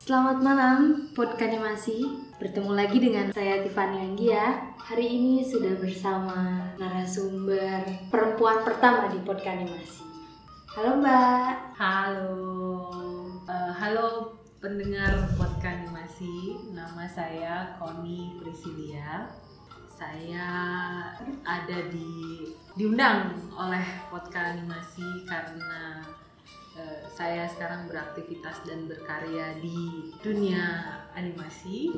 Selamat malam, Podkanimasi. Bertemu lagi dengan saya Tiffany Anggia. Hari ini sudah bersama narasumber perempuan pertama di Podkanimasi. Halo Mbak. Halo, Eh, halo pendengar podcast animasi. Nama saya Koni Priscilia. Saya ada di diundang oleh podcast animasi karena eh, saya sekarang beraktivitas dan berkarya di dunia animasi.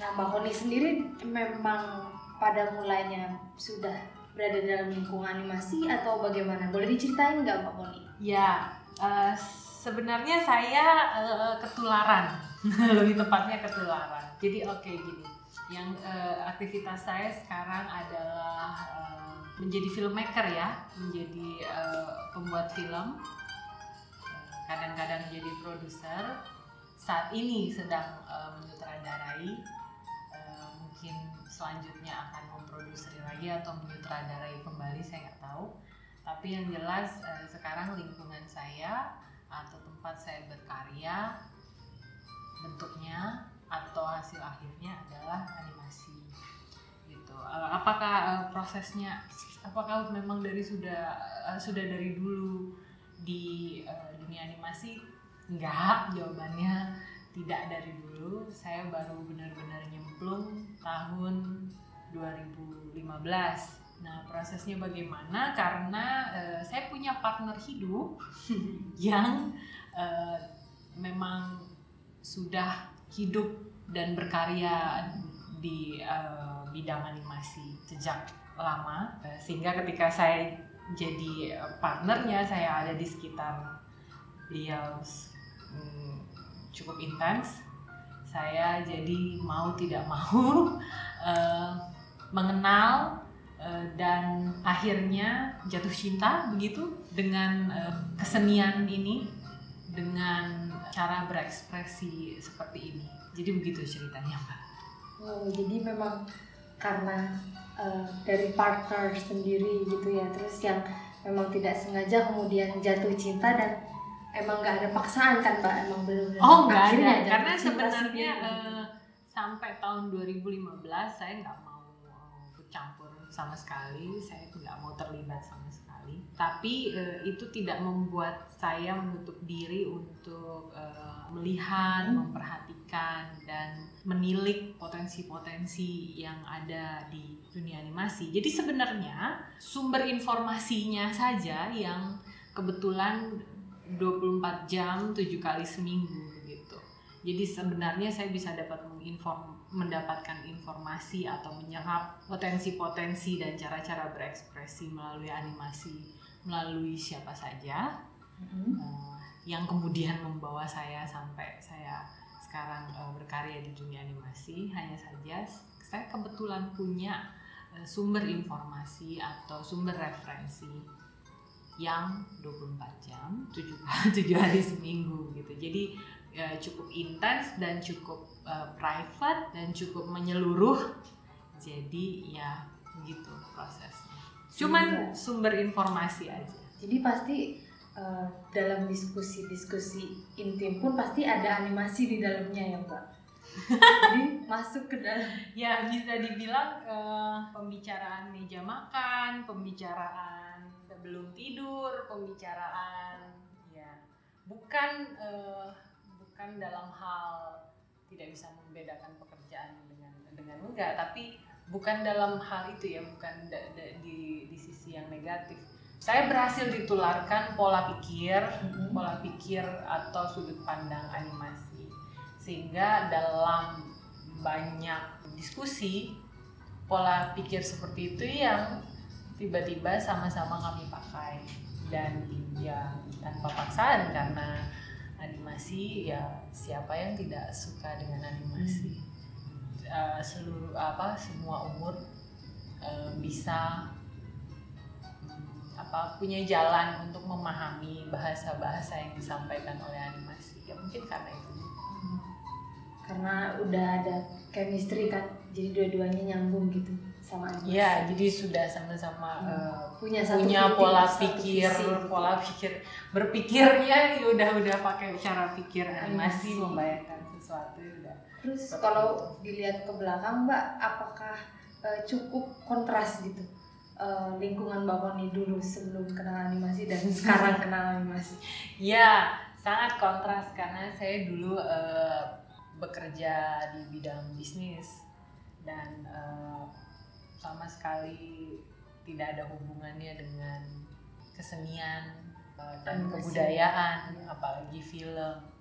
Nah, Mbak Koni sendiri memang pada mulanya sudah berada dalam lingkungan animasi atau bagaimana? Boleh diceritain nggak Mbak Koni? Ya, eh, sebenarnya saya eh, ketularan, lebih tepatnya ketularan. Jadi oke gini, yang eh, aktivitas saya sekarang adalah eh, menjadi filmmaker ya, menjadi eh, pembuat film, kadang-kadang jadi produser. Saat ini sedang eh, menyutradarai, Eh, mungkin selanjutnya akan memproduksi lagi atau menyutradarai kembali, saya nggak tahu tapi yang jelas eh, sekarang lingkungan saya atau tempat saya berkarya bentuknya atau hasil akhirnya adalah animasi gitu apakah prosesnya apakah memang dari sudah sudah dari dulu di eh, dunia animasi? Enggak jawabannya tidak dari dulu. Saya baru benar-benar nyemplung tahun 2015 Nah, prosesnya bagaimana? Karena eh, saya punya partner hidup yang eh, memang sudah hidup dan berkarya di eh, bidang animasi sejak lama, Eh, sehingga ketika saya jadi eh, partnernya, saya ada di sekitar beliau mm, cukup intens. Saya jadi mau tidak mau eh, mengenal Eh, dan akhirnya jatuh cinta begitu dengan eh, kesenian ini dengan cara berekspresi seperti ini jadi begitu ceritanya mbak Oh, jadi memang karena eh, dari partner sendiri gitu ya, terus yang memang tidak sengaja kemudian jatuh cinta dan emang nggak ada paksaan kan mbak, emang benar-benar oh nggak ada. karena sebenarnya eh, sampai tahun 2015 saya nggak mau eh, ikut campur sama sekali. Saya nggak mau terlibat sama sekali tapi eh, itu tidak membuat saya menutup diri untuk eh, melihat Hmm. memperhatikan dan menilik potensi-potensi yang ada di dunia animasi jadi sebenarnya sumber informasinya saja yang kebetulan 24 jam 7 kali seminggu gitu jadi sebenarnya saya bisa dapat menginform mendapatkan informasi atau menyerap potensi-potensi dan cara-cara berekspresi melalui animasi melalui siapa saja Mhm. eh, yang kemudian membawa saya sampai saya sekarang eh, berkarya di dunia animasi hanya saja saya kebetulan punya eh, sumber informasi atau sumber referensi yang 24 jam 7, 7 hari seminggu gitu. Jadi ya, cukup intens dan cukup eh, private dan cukup menyeluruh. Jadi ya begitu prosesnya cuman Sehingga- sumber informasi aja Jadi pasti eh, dalam diskusi-diskusi intim pun pasti ada animasi di dalamnya ya mbak. Jadi masuk ke dalam. Ya bisa dibilang eh, pembicaraan meja makan, pembicaraan sebelum tidur, pembicaraan ya bukan eh, bukan dalam hal tidak bisa membedakan pekerjaan dengan dengan enggak, tapi bukan dalam hal itu ya, bukan da- da- di di sisi yang negatif. Saya berhasil ditularkan pola pikir, pola pikir atau sudut pandang animasi. Sehingga dalam banyak diskusi pola pikir seperti itu yang tiba-tiba sama-sama kami pakai dan ya tanpa paksaan karena animasi ya siapa yang tidak suka dengan animasi Eh, seluruh apa semua umur eh, bisa mm, apa punya jalan untuk memahami bahasa-bahasa yang disampaikan oleh animasi ya mungkin karena itu Karena udah ada chemistry kan, jadi dua-duanya nyambung gitu. sama animasi. Iya, jadi sudah sama-sama Hmm. eh, punya satu punya pola satu pikir, visi. pola pikir berpikirnya ya udah udah pakai cara pikir animasi membayangkan sesuatu ya. Terus kalau dilihat ke belakang Mbak, apakah eh, cukup kontras gitu eh, lingkungan Mbak Koni dulu sebelum kenal animasi dan sekarang kenal animasi? Ya, sangat kontras karena saya dulu eh, bekerja di bidang bisnis dan eh, sama sekali tidak ada hubungannya dengan kesenian dan Animasi. kebudayaan, apalagi film.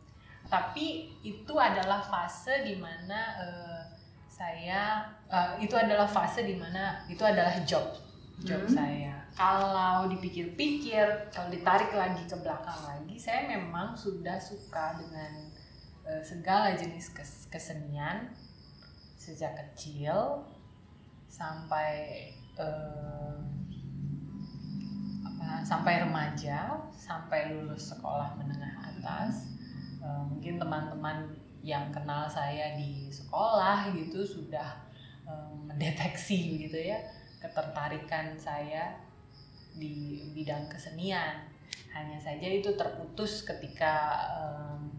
Tapi itu adalah fase di mana eh, saya eh, itu adalah fase di mana itu adalah job job Hmm. saya. Kalau dipikir-pikir, kalau ditarik lagi ke belakang lagi, saya memang sudah suka dengan eh, segala jenis kes- kesenian sejak kecil sampai eh, apa, sampai remaja, sampai lulus sekolah menengah atas. Eh, mungkin teman-teman yang kenal saya di sekolah gitu sudah eh, mendeteksi gitu ya ketertarikan saya di bidang kesenian. Hanya saja itu terputus ketika em,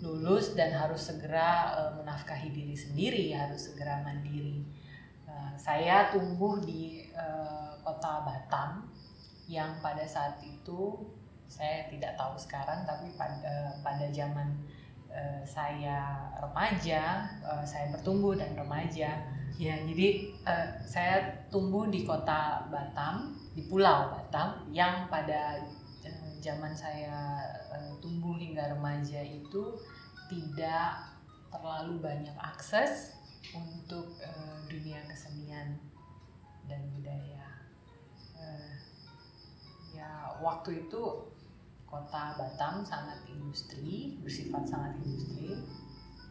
lulus dan harus segera em, menafkahi diri sendiri, harus segera mandiri. Eh, saya tumbuh di eh, kota Batam yang pada saat itu saya tidak tahu sekarang tapi pada pada zaman eh, saya remaja, eh, saya bertumbuh dan remaja Ya, jadi eh, saya tumbuh di kota Batam, di Pulau Batam, yang pada eh, zaman saya eh, tumbuh hingga remaja itu tidak terlalu banyak akses untuk eh, dunia kesenian dan budaya. Eh, ya, waktu itu kota Batam sangat industri, bersifat sangat industri.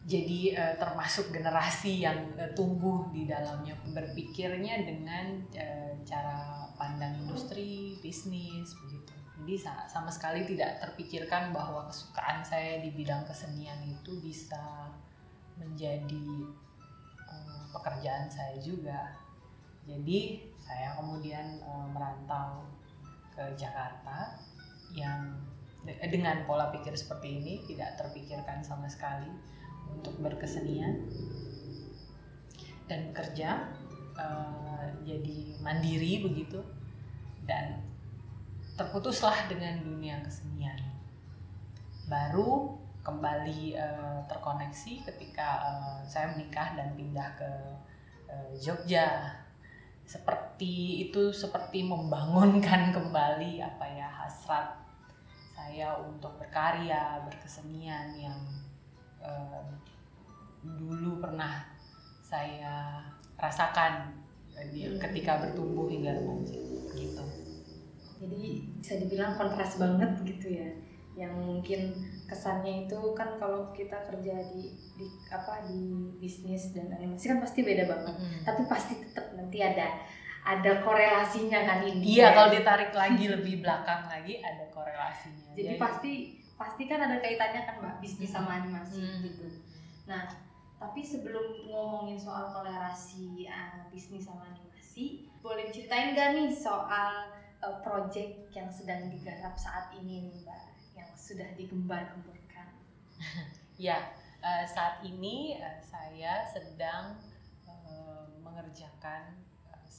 Jadi eh, termasuk generasi yang eh, tumbuh di dalamnya berpikirnya dengan eh, cara pandang industri bisnis begitu. Jadi sa- sama sekali tidak terpikirkan bahwa kesukaan saya di bidang kesenian itu bisa menjadi eh, pekerjaan saya juga. Jadi saya kemudian eh, merantau ke Jakarta yang de- dengan pola pikir seperti ini tidak terpikirkan sama sekali untuk berkesenian dan bekerja eh, jadi mandiri begitu dan terputuslah dengan dunia kesenian. Baru kembali eh, terkoneksi ketika eh, saya menikah dan pindah ke eh, Jogja. Seperti itu seperti membangunkan kembali apa ya hasrat saya untuk berkarya berkesenian yang eh, dulu pernah saya rasakan di- ketika bertumbuh hingga remaja gitu. Jadi bisa dibilang kontras banget gitu ya. Yang mungkin kesannya itu kan kalau kita kerja di di apa di bisnis dan animasi kan pasti beda banget. Tapi pasti tetap nanti ada ada korelasinya kan ini. Iya kalau ditarik lagi lebih belakang lagi ada korelasinya. Jadi pasti pasti kan ada kaitannya kan mbak bisnis sama animasi Hmm. gitu. Nah tapi sebelum ngomongin soal korelasi uh, bisnis sama animasi, boleh diceritain gak nih soal uh, project yang sedang digarap saat ini nih mbak, yang sudah digembar-gemburkan? Ya, eh, saat ini eh, saya sedang eh, mengerjakan eh,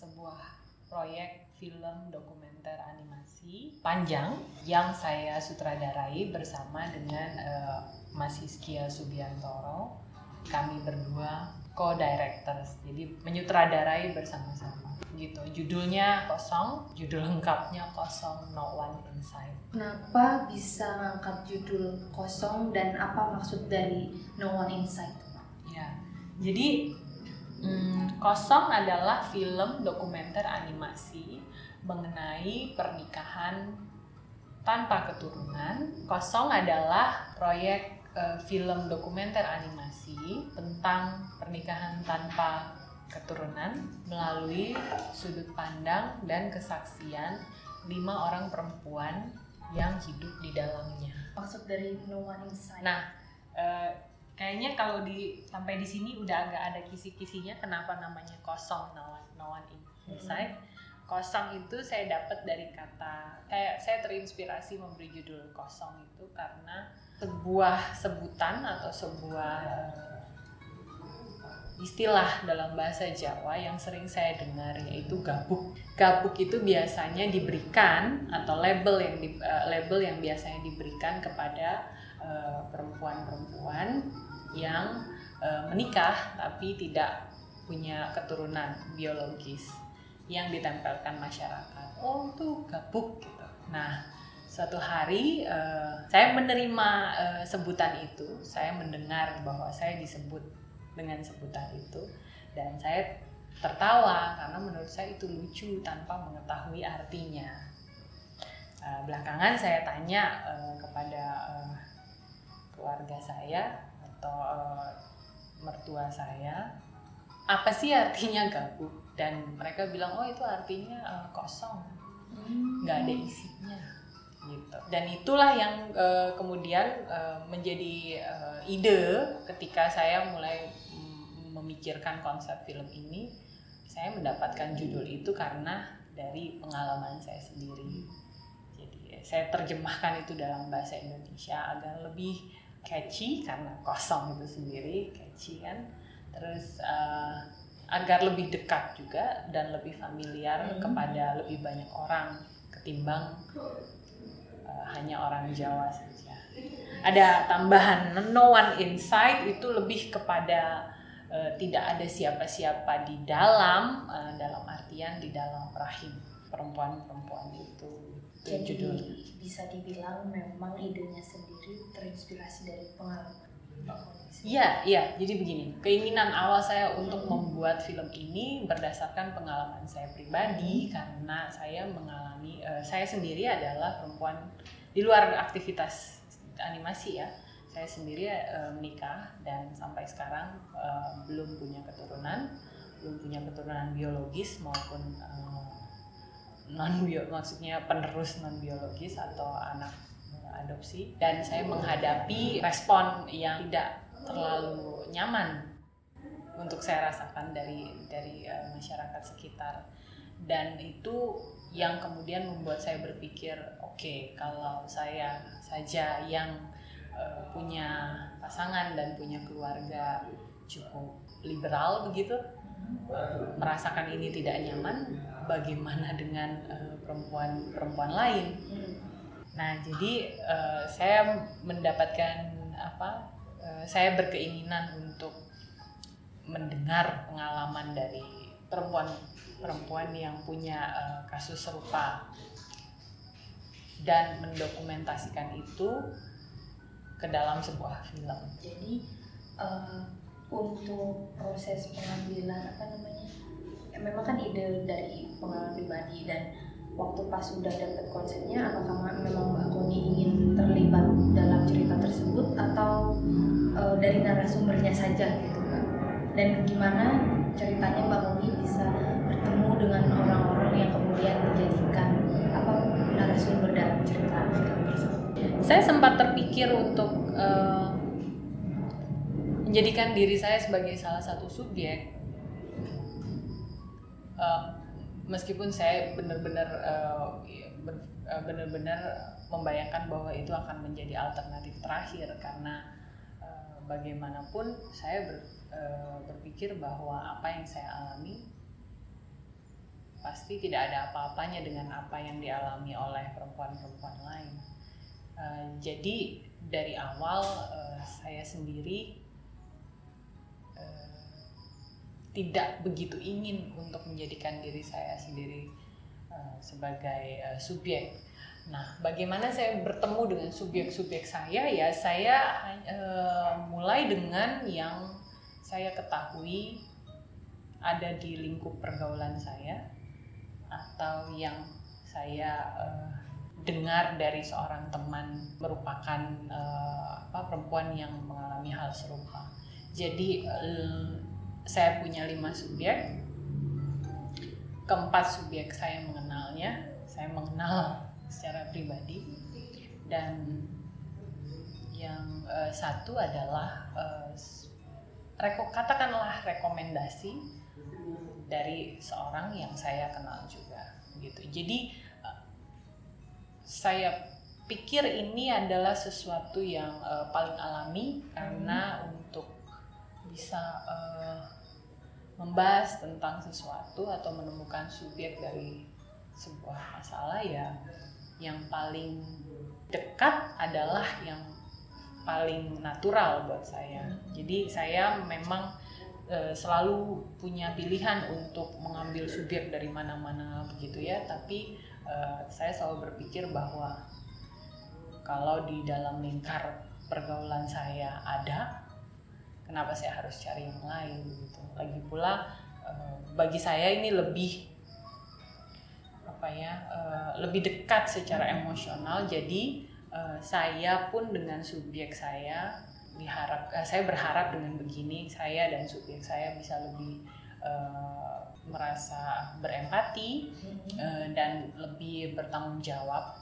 sebuah proyek film dokumenter animasi panjang yang saya sutradarai bersama dengan eh, Mas Hiskia Subiantoro. Kami berdua co-directors, jadi menyutradarai bersama-sama gitu. Judulnya kosong, judul lengkapnya kosong, no one inside. Kenapa bisa ngangkat judul kosong dan apa maksud dari No One Inside? Ya, jadi mm, Kosong adalah film dokumenter animasi mengenai pernikahan tanpa keturunan. Kosong adalah proyek eh, film dokumenter animasi tentang pernikahan tanpa keturunan melalui sudut pandang dan kesaksian lima orang perempuan yang hidup di dalamnya. Maksud dari No One Inside? Nah, eh, kayaknya kalau di sampai di sini udah agak ada kisi-kisinya kenapa namanya kosong no one, no one inside kosong itu saya dapat dari kata kayak saya terinspirasi memberi judul kosong itu karena sebuah sebutan atau sebuah istilah dalam bahasa Jawa yang sering saya dengar yaitu gabuk. Gabuk itu biasanya diberikan atau label yang di, uh, label yang biasanya diberikan kepada eh, perempuan-perempuan uh, yang uh, menikah tapi tidak punya keturunan biologis yang ditempelkan masyarakat. Oh, tuh gabuk gitu. Nah, suatu hari uh, saya menerima sebutan itu, saya mendengar bahwa saya disebut dengan sebutan itu dan saya tertawa karena menurut saya itu lucu tanpa mengetahui artinya. Belakangan saya tanya kepada keluarga saya atau uh, mertua saya apa sih artinya gabuk dan mereka bilang oh itu artinya uh, kosong. Nggak ada isinya. Gitu. Dan itulah yang uh, kemudian uh, menjadi uh, ide ketika saya mulai memikirkan konsep film ini. Saya mendapatkan judul itu karena dari pengalaman saya sendiri. Jadi saya terjemahkan itu dalam bahasa Indonesia agar lebih catchy karena kosong itu sendiri catchy kan terus uh, agar lebih dekat juga dan lebih familiar hmm. kepada lebih banyak orang ketimbang uh, hanya orang Jawa saja ada tambahan no one inside itu lebih kepada uh, tidak ada siapa-siapa di dalam uh, dalam artian di dalam rahim perempuan-perempuan itu jadi judul. bisa dibilang memang idenya sendiri terinspirasi dari pengalaman Iya, iya. Jadi begini, keinginan awal saya untuk membuat film ini berdasarkan pengalaman saya pribadi karena saya mengalami, uh, saya sendiri adalah perempuan di luar aktivitas animasi ya. Saya sendiri uh, menikah dan sampai sekarang uh, belum punya keturunan, belum punya keturunan biologis maupun uh, non bio, maksudnya penerus non biologis atau anak adopsi dan saya menghadapi respon yang tidak terlalu nyaman untuk saya rasakan dari dari uh, masyarakat sekitar. Dan itu yang kemudian membuat saya berpikir oke okay, kalau saya saja yang uh, punya pasangan dan punya keluarga cukup liberal begitu uh, merasakan ini tidak nyaman bagaimana dengan uh, perempuan perempuan lain nah jadi uh, saya mendapatkan apa uh, saya berkeinginan untuk mendengar pengalaman dari perempuan perempuan yang punya uh, kasus serupa dan mendokumentasikan itu ke dalam sebuah film. Jadi uh, untuk proses pengambilan apa namanya, ya memang kan ide dari pengalaman pribadi dan waktu pas sudah dapat konsepnya, apakah memang Mbak Koni ingin terlibat dalam cerita tersebut atau uh, dari narasumbernya saja gitu kan? Dan gimana ceritanya Mbak Koni bisa bertemu dengan orang-orang yang kemudian dijadikan apa narasumber dalam cerita tersebut? saya sempat terpikir untuk uh, menjadikan diri saya sebagai salah satu subjek uh, meskipun saya benar-benar uh, benar-benar membayangkan bahwa itu akan menjadi alternatif terakhir karena uh, bagaimanapun saya ber, uh, berpikir bahwa apa yang saya alami pasti tidak ada apa-apanya dengan apa yang dialami oleh perempuan-perempuan lain. Eh, jadi dari awal uh, saya sendiri tidak begitu ingin untuk menjadikan diri saya sendiri uh, sebagai uh, subjek. Nah, bagaimana saya bertemu dengan subjek-subjek saya? Ya, saya uh, mulai dengan yang saya ketahui ada di lingkup pergaulan saya atau yang saya uh, dengar dari seorang teman merupakan uh, apa perempuan yang mengalami hal serupa. Jadi saya punya lima subjek, keempat subjek saya mengenalnya, saya mengenal secara pribadi dan Yang uh, satu adalah uh, reko katakanlah rekomendasi dari seorang yang saya kenal juga gitu. Jadi uh, saya pikir ini adalah sesuatu yang uh, paling alami karena hmm. untuk bisa uh, membahas tentang sesuatu atau menemukan subjek dari sebuah masalah ya yang paling dekat adalah yang paling natural buat saya. Jadi saya memang e, selalu punya pilihan untuk mengambil subjek dari mana-mana begitu ya, tapi e, saya selalu berpikir bahwa kalau di dalam lingkar pergaulan saya ada, kenapa saya harus cari yang lain gitu. Lagi pula e, bagi saya ini lebih apa ya uh, lebih dekat secara emosional. Jadi uh, saya pun dengan subjek saya diharap saya berharap dengan begini saya dan subjek saya bisa lebih merasa berempati uh, dan lebih bertanggung jawab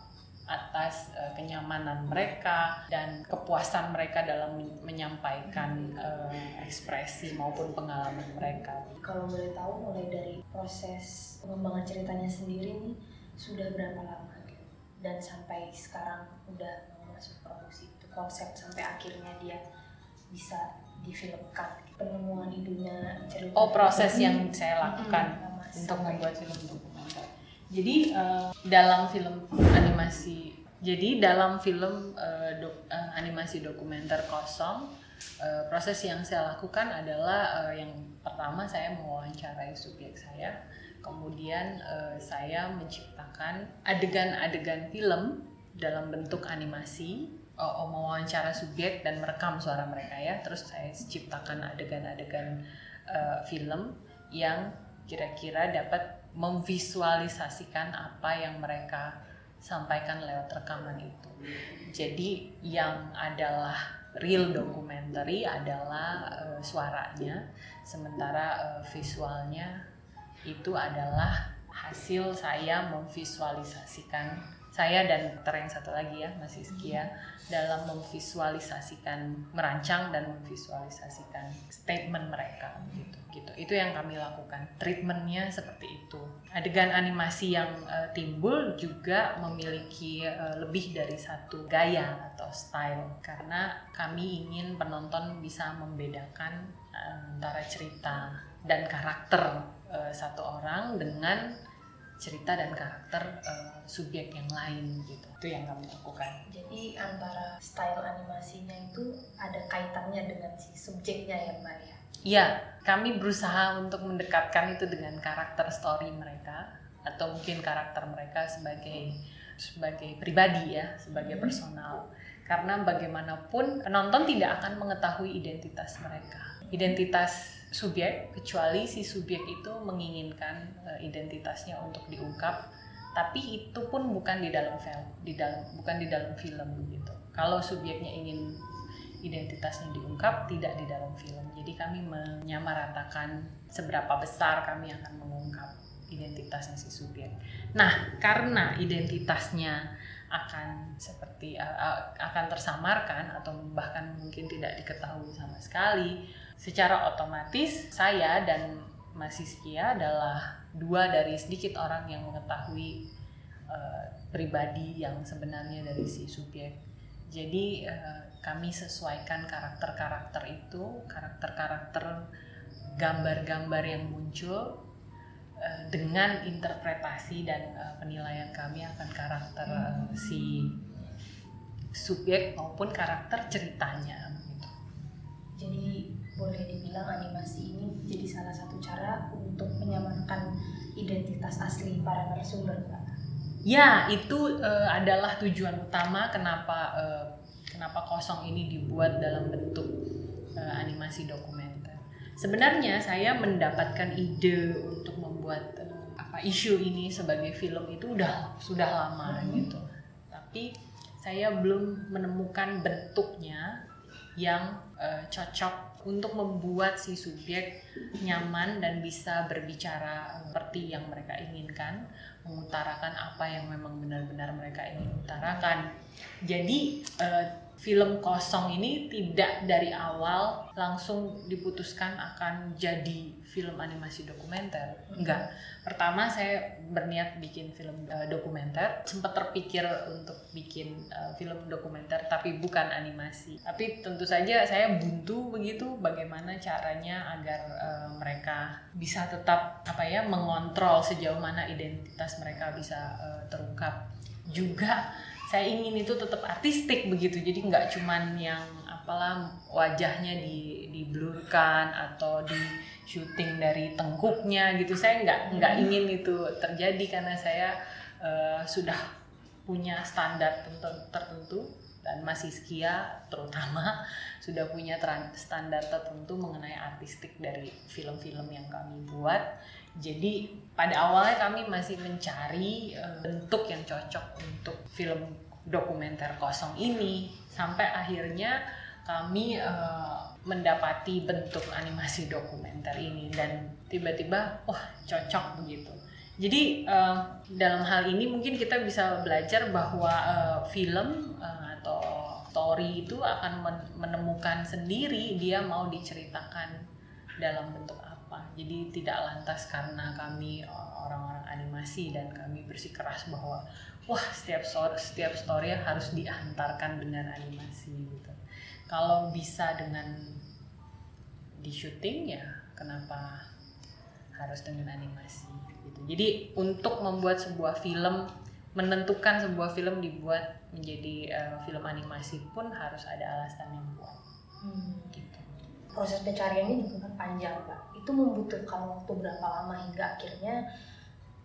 atas uh, kenyamanan mereka dan kepuasan mereka dalam menyampaikan uh, ekspresi maupun pengalaman mereka. Kalau boleh tahu mulai dari proses pengembangan ceritanya sendiri nih sudah berapa lama dan sampai sekarang udah masuk produksi itu konsep sampai akhirnya dia bisa difilmkan penemuan idenya cerita oh proses yang saya lakukan hmm, untuk membuat film dokumenter jadi uh, dalam film animasi, jadi dalam film uh, dok, uh, animasi dokumenter kosong, uh, proses yang saya lakukan adalah uh, yang pertama saya mewawancarai subjek saya, kemudian uh, saya menciptakan adegan-adegan film dalam bentuk animasi uh, mewawancara subjek dan merekam suara mereka ya. Terus saya ciptakan adegan-adegan uh, film yang kira-kira dapat memvisualisasikan apa yang mereka sampaikan lewat rekaman itu. Jadi yang adalah real documentary adalah uh, suaranya, sementara uh, visualnya itu adalah hasil saya memvisualisasikan saya dan yang satu lagi ya Mas Iskia dalam memvisualisasikan merancang dan memvisualisasikan statement mereka gitu gitu. Itu yang kami lakukan. Treatmentnya seperti itu. Adegan animasi yang uh, timbul juga memiliki uh, lebih dari satu gaya atau style. Karena kami ingin penonton bisa membedakan antara cerita dan karakter uh, satu orang dengan cerita dan karakter uh, subjek yang lain gitu. Itu yang kami lakukan. Jadi antara style animasinya itu ada kaitannya dengan si subjeknya ya mbak ya iya kami berusaha untuk mendekatkan itu dengan karakter story mereka atau mungkin karakter mereka sebagai sebagai pribadi ya sebagai hmm. personal. Karena bagaimanapun penonton tidak akan mengetahui identitas mereka. Identitas subjek kecuali si subjek itu menginginkan uh, identitasnya untuk diungkap. Tapi itu pun bukan di dalam film di dalam bukan di dalam film gitu. Kalau subjeknya ingin identitasnya diungkap tidak di dalam film jadi kami menyamaratakan seberapa besar kami akan mengungkap identitasnya si subjek nah karena identitasnya akan seperti akan tersamarkan atau bahkan mungkin tidak diketahui sama sekali secara otomatis saya dan Mas Siskia adalah dua dari sedikit orang yang mengetahui uh, pribadi yang sebenarnya dari si subjek. Jadi uh, kami sesuaikan karakter-karakter itu, karakter-karakter gambar-gambar yang muncul uh, dengan interpretasi dan uh, penilaian kami akan karakter uh, si subjek maupun karakter ceritanya. Gitu. Jadi boleh dibilang animasi ini jadi salah satu cara untuk menyamarkan identitas asli para narasumber Pak. Ya, itu uh, adalah tujuan utama kenapa uh, kenapa kosong ini dibuat dalam bentuk uh, animasi dokumenter. Sebenarnya saya mendapatkan ide untuk membuat uh, apa isu ini sebagai film itu udah sudah lama hmm. gitu. Tapi saya belum menemukan bentuknya yang uh, cocok untuk membuat si subjek nyaman dan bisa berbicara seperti yang mereka inginkan, mengutarakan apa yang memang benar-benar mereka ingin utarakan. Jadi uh, film kosong ini tidak dari awal langsung diputuskan akan jadi film animasi dokumenter. Enggak. Pertama saya berniat bikin film uh, dokumenter, sempat terpikir untuk bikin uh, film dokumenter tapi bukan animasi. Tapi tentu saja saya buntu begitu bagaimana caranya agar uh, mereka bisa tetap apa ya mengontrol sejauh mana identitas mereka bisa uh, terungkap. Juga saya ingin itu tetap artistik begitu. Jadi nggak cuman yang apalah wajahnya di diblurkan atau di syuting dari tengkuknya gitu. Saya nggak nggak hmm. ingin itu terjadi karena saya uh, sudah punya standar tertentu dan masih Skia terutama sudah punya standar tertentu mengenai artistik dari film-film yang kami buat jadi pada awalnya kami masih mencari uh, bentuk yang cocok untuk film dokumenter kosong ini sampai akhirnya kami uh, mendapati bentuk animasi dokumenter ini dan tiba-tiba wah cocok begitu. Jadi uh, dalam hal ini mungkin kita bisa belajar bahwa uh, film uh, atau story itu akan menemukan sendiri dia mau diceritakan dalam bentuk apa. Jadi tidak lantas karena kami uh, orang-orang animasi dan kami bersikeras bahwa wah setiap story, setiap story harus diantarkan dengan animasi gitu. Kalau bisa dengan di syuting ya kenapa harus dengan animasi gitu. Jadi untuk membuat sebuah film menentukan sebuah film dibuat menjadi uh, film animasi pun harus ada alasan yang kuat. Hmm. Gitu. Proses pencariannya juga kan panjang mbak. Itu membutuhkan waktu berapa lama hingga akhirnya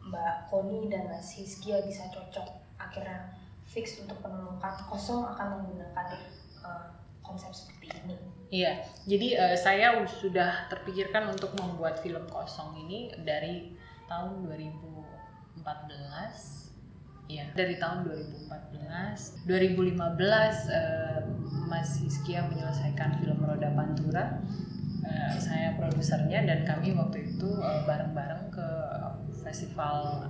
mbak Koni dan Mas Hiskia bisa cocok akhirnya fix untuk penemukan kosong akan menggunakan uh, konsep seperti ini? Iya. Jadi uh, saya sudah terpikirkan untuk membuat film kosong ini dari tahun 2014 Ya, dari tahun 2014, 2015 uh, Mas Hiskia menyelesaikan film Roda Pantura. Uh, saya produsernya dan kami waktu itu uh, bareng-bareng ke festival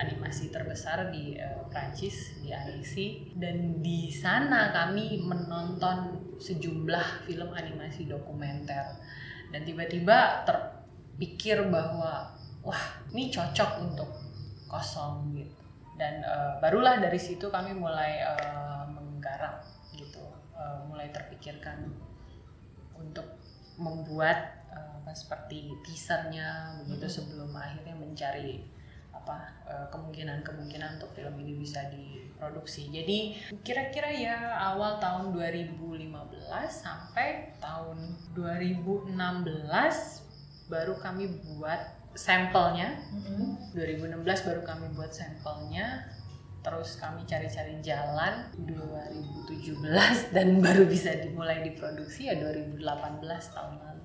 animasi terbesar di uh, Prancis di Annecy dan di sana kami menonton sejumlah film animasi dokumenter. Dan tiba-tiba terpikir bahwa wah ini cocok untuk kosong gitu dan uh, barulah dari situ kami mulai uh, menggarap gitu uh, mulai terpikirkan untuk membuat uh, seperti teasernya begitu hmm. sebelum akhirnya mencari apa kemungkinan-kemungkinan untuk film ini bisa diproduksi. Jadi kira-kira ya awal tahun 2015 sampai tahun 2016 baru kami buat sampelnya. Mm-hmm. 2016 baru kami buat sampelnya. Terus kami cari-cari jalan 2017 dan baru bisa dimulai diproduksi ya 2018 tahun lalu.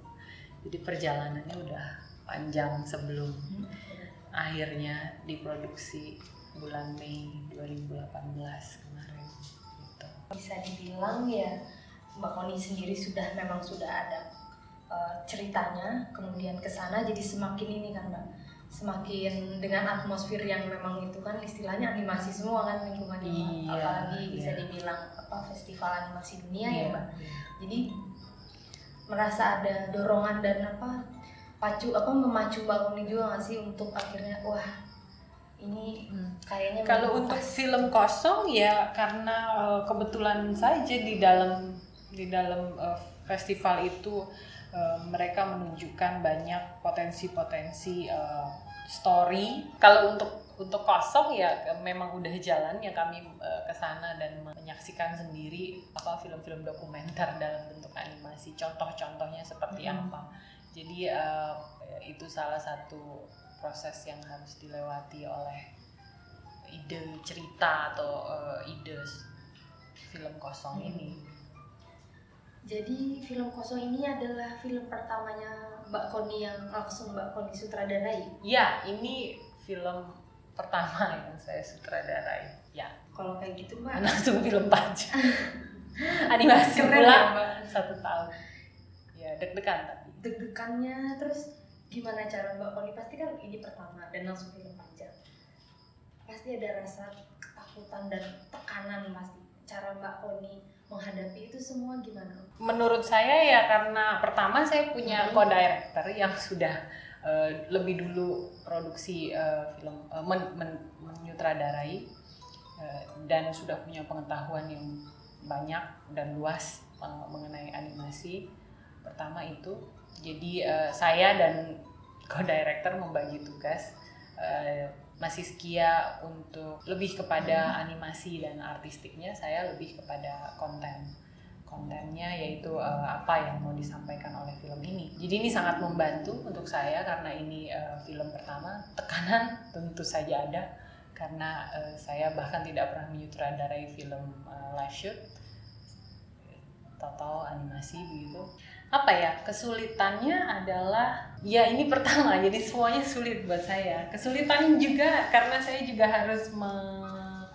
Jadi perjalanannya udah panjang sebelum mm-hmm. akhirnya diproduksi bulan Mei 2018 kemarin. Gitu. Bisa dibilang ya Mbak Koni sendiri sudah memang sudah ada uh, ceritanya kemudian ke sana jadi semakin ini kan mbak semakin dengan atmosfer yang memang itu kan istilahnya animasi semua kan lingkungannya iya, apalagi iya. bisa dibilang apa festival animasi dunia ya, iya, ya mbak iya. jadi merasa ada dorongan dan apa pacu apa memacu Uni juga nggak sih untuk akhirnya wah ini hmm. kayaknya kalau untuk film kosong ya karena uh, kebetulan saja di dalam di dalam uh, festival itu uh, mereka menunjukkan banyak potensi-potensi uh, story. Kalau untuk untuk kosong ya memang udah jalan ya kami uh, ke sana dan menyaksikan sendiri apa film-film dokumenter dalam bentuk animasi. Contoh-contohnya seperti hmm. apa. Jadi uh, itu salah satu proses yang harus dilewati oleh ide cerita atau uh, ide film kosong hmm. ini. Jadi film kosong ini adalah film pertamanya Mbak Koni yang langsung Mbak Koni sutradarai. Ya, ini film pertama yang saya sutradarai. Ya. Kalau kayak gitu Mbak. Langsung film panjang. Animasi Keren pula ya, satu tahun. Ya deg-degan tapi. Deg-degannya terus gimana cara Mbak Koni pasti kan ini pertama dan langsung film panjang. Pasti ada rasa ketakutan dan tekanan pasti. Cara Mbak Koni menghadapi itu semua gimana? Menurut saya ya karena pertama saya punya Hmm. co-director yang sudah uh, lebih dulu produksi uh, film uh, men- men- menyutradarai uh, dan sudah punya pengetahuan yang banyak dan luas uh, mengenai animasi. Pertama itu, jadi uh, saya dan co-director membagi tugas. Uh, masih Skia untuk lebih kepada animasi dan artistiknya, saya lebih kepada konten. Kontennya yaitu uh, apa yang mau disampaikan oleh film ini. Jadi ini sangat membantu untuk saya karena ini uh, film pertama. Tekanan tentu saja ada karena uh, saya bahkan tidak pernah menyutradarai film uh, live shoot total animasi begitu apa ya kesulitannya adalah ya ini pertama jadi semuanya sulit buat saya. Kesulitannya juga karena saya juga harus me-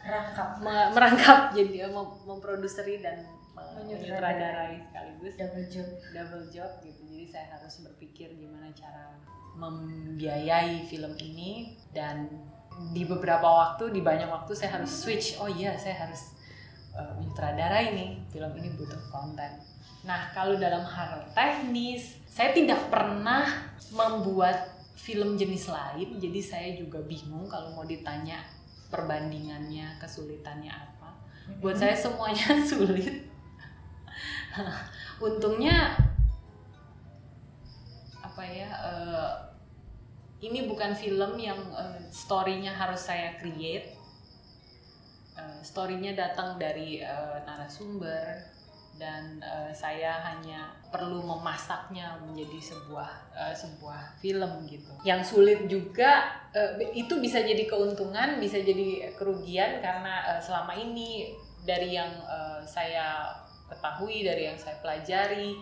Rangkap me- merangkap jadi mem- memproduseri dan me- Menyutradarai. menyutradarai. sekaligus. Double job. double job gitu. Jadi saya harus berpikir gimana cara membiayai film ini dan di beberapa waktu di banyak waktu saya harus switch. Oh iya saya harus uh, menyutradarai nih film ini butuh konten nah kalau dalam hal teknis saya tidak pernah membuat film jenis lain. Jadi saya juga bingung kalau mau ditanya perbandingannya kesulitannya apa. Buat saya semuanya sulit. Untungnya apa ya eh, ini bukan film yang eh, storynya harus saya create. Eh, storynya datang dari eh, narasumber dan eh, saya hanya perlu memasaknya menjadi sebuah eh, sebuah film gitu. Yang sulit juga eh, itu bisa jadi keuntungan, bisa jadi kerugian karena eh, selama ini dari yang eh, saya ketahui, dari yang saya pelajari,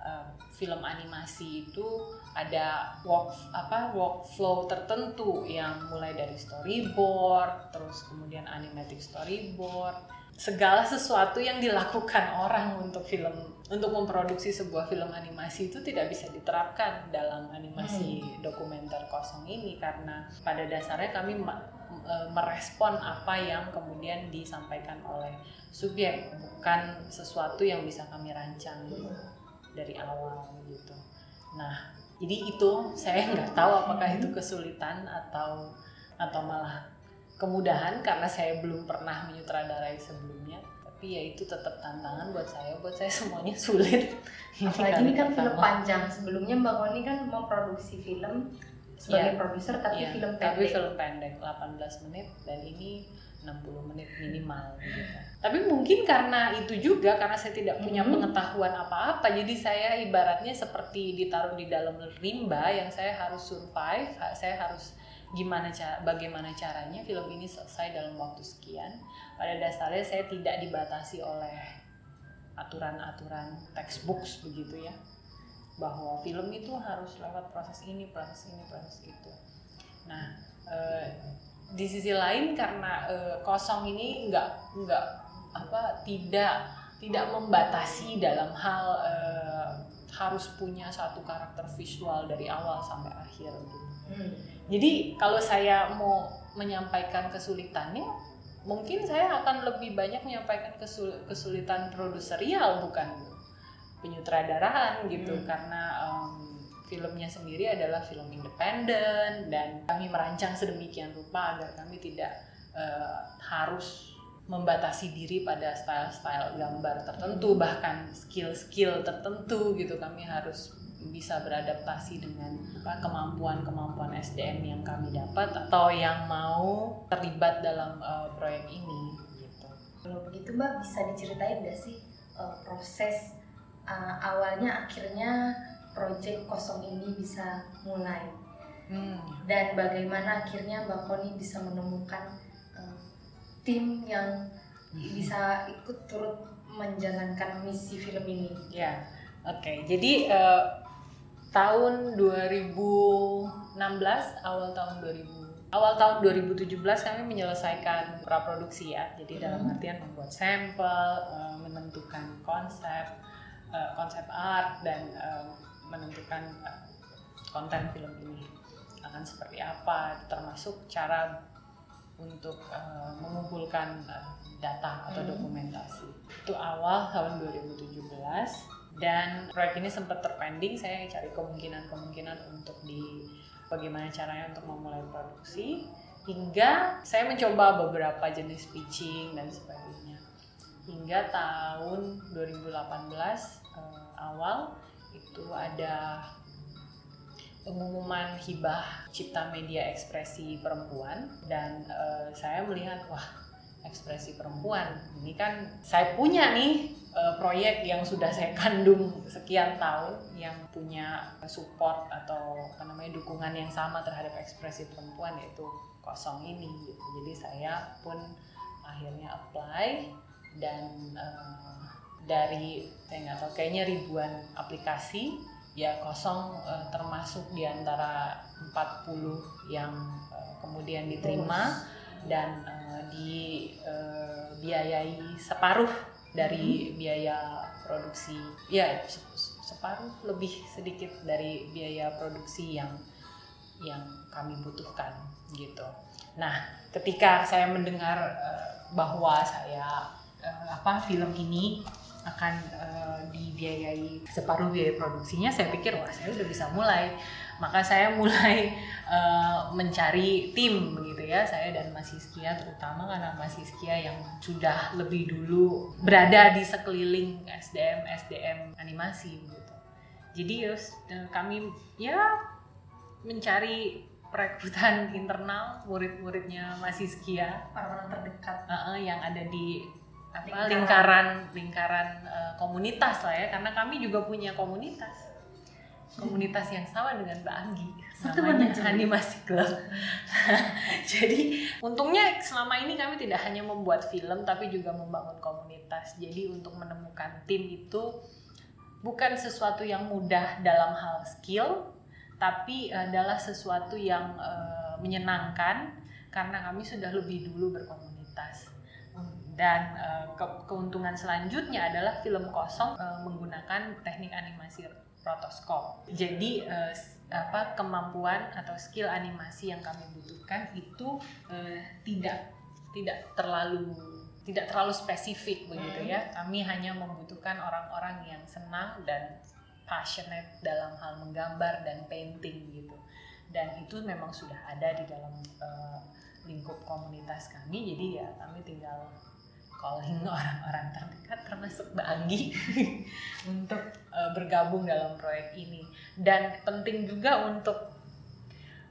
eh, film animasi itu ada work apa workflow tertentu yang mulai dari storyboard, terus kemudian animatic storyboard, segala sesuatu yang dilakukan orang untuk film untuk memproduksi sebuah film animasi itu tidak bisa diterapkan dalam animasi dokumenter kosong ini karena pada dasarnya kami e, merespon apa yang kemudian disampaikan oleh subjek bukan sesuatu yang bisa kami rancang dari awal gitu. Nah, jadi itu saya nggak tahu apakah itu kesulitan atau atau malah kemudahan karena saya belum pernah menyutradarai sebelumnya. Tapi ya itu tetap tantangan buat saya. Buat saya semuanya sulit. Apalagi ini kan film panjang. Sebelumnya Mbak Koni kan memproduksi film sebagai Iya. produser tapi Iya, film tapi pendek. film pendek 18 menit dan ini 60 menit minimal gitu. Tapi mungkin karena itu juga karena saya tidak punya Mhm. pengetahuan apa-apa jadi saya ibaratnya seperti ditaruh di dalam rimba yang saya harus survive, saya harus gimana cara bagaimana caranya film ini selesai dalam waktu sekian. Pada dasarnya saya tidak dibatasi oleh aturan-aturan textbooks begitu ya bahwa film itu harus lewat proses ini, proses ini, proses itu. Nah, eh, di sisi lain karena eh, kosong ini nggak nggak apa tidak tidak membatasi dalam hal eh, harus punya satu karakter visual dari awal sampai akhir gitu. Hmm. Jadi kalau saya mau menyampaikan kesulitannya, mungkin saya akan lebih banyak menyampaikan kesul- kesulitan produserial bukan penyutradaraan gitu Hmm. karena em, filmnya sendiri adalah film independen dan kami merancang sedemikian rupa agar kami tidak eh, harus membatasi diri pada style-style gambar tertentu bahkan skill-skill tertentu gitu kami harus bisa beradaptasi dengan apa, kemampuan-kemampuan SDM yang kami dapat atau yang mau terlibat dalam eh, proyek ini gitu. Kalau begitu Mbak bisa diceritain nggak sih uh, proses uh, awalnya akhirnya proyek kosong ini bisa mulai Hmm. dan bagaimana akhirnya Mbak Koni bisa menemukan uh, tim yang bisa ikut turut menjalankan misi film ini. Ya, oke. Jadi eh, tahun 2016, awal tahun 2000, awal tahun 2017 kami menyelesaikan praproduksi ya. Jadi dalam Hmm. artian membuat sampel, eh, menentukan konsep, eh, konsep art dan eh, menentukan konten film ini akan seperti apa, termasuk cara untuk uh, mengumpulkan uh, data atau Hmm. dokumentasi. Itu awal tahun 2017 dan proyek ini sempat terpending. Saya cari kemungkinan-kemungkinan untuk di bagaimana caranya untuk memulai produksi hingga saya mencoba beberapa jenis pitching dan sebagainya. Hingga tahun 2018 uh, awal itu ada pengumuman hibah cipta media ekspresi perempuan dan eh, saya melihat wah ekspresi perempuan. Ini kan saya punya nih eh, proyek yang sudah saya kandung sekian tahun yang punya support atau apa namanya dukungan yang sama terhadap ekspresi perempuan yaitu kosong ini gitu. Jadi saya pun akhirnya apply dan eh, dari saya nggak tahu kayaknya ribuan aplikasi. Ya kosong eh, termasuk di antara 40 yang kemudian diterima dan eh, dibiayai separuh dari biaya produksi ya se- separuh lebih sedikit dari biaya produksi yang yang kami butuhkan gitu. Nah, ketika saya mendengar eh, bahwa saya eh, apa film ini akan eh, dibiayai separuh biaya produksinya, saya pikir wah saya udah bisa mulai. Maka saya mulai eh, mencari tim begitu ya, saya dan Mas Hiskia terutama karena Mas Hiskia yang sudah lebih dulu berada di sekeliling SDM SDM animasi gitu. Jadi yus, eh, kami ya mencari perekrutan internal murid-muridnya Mas Hiskia. Orang-orang terdekat. Uh, yang ada di apa Lingkaran. lingkaran lingkaran uh, komunitas lah ya. Karena kami juga punya komunitas komunitas yang sama dengan Mbak Anggi Satu namanya. Animasi Club. Jadi untungnya selama ini kami tidak hanya membuat film tapi juga membangun komunitas. Jadi untuk menemukan tim itu bukan sesuatu yang mudah dalam hal skill tapi adalah sesuatu yang eh, menyenangkan karena kami sudah lebih dulu berkomunitas. Dan eh, ke- keuntungan selanjutnya adalah film kosong eh, menggunakan teknik animasi rotoskop jadi eh, apa kemampuan atau skill animasi yang kami butuhkan itu eh, tidak tidak terlalu tidak terlalu spesifik begitu Hmm. ya kami hanya membutuhkan orang-orang yang senang dan passionate dalam hal menggambar dan painting gitu. Dan itu memang sudah ada di dalam eh, lingkup komunitas kami. Jadi ya kami tinggal calling orang-orang terdekat termasuk Mbak Anggi untuk eh, bergabung dalam proyek ini. Dan penting juga untuk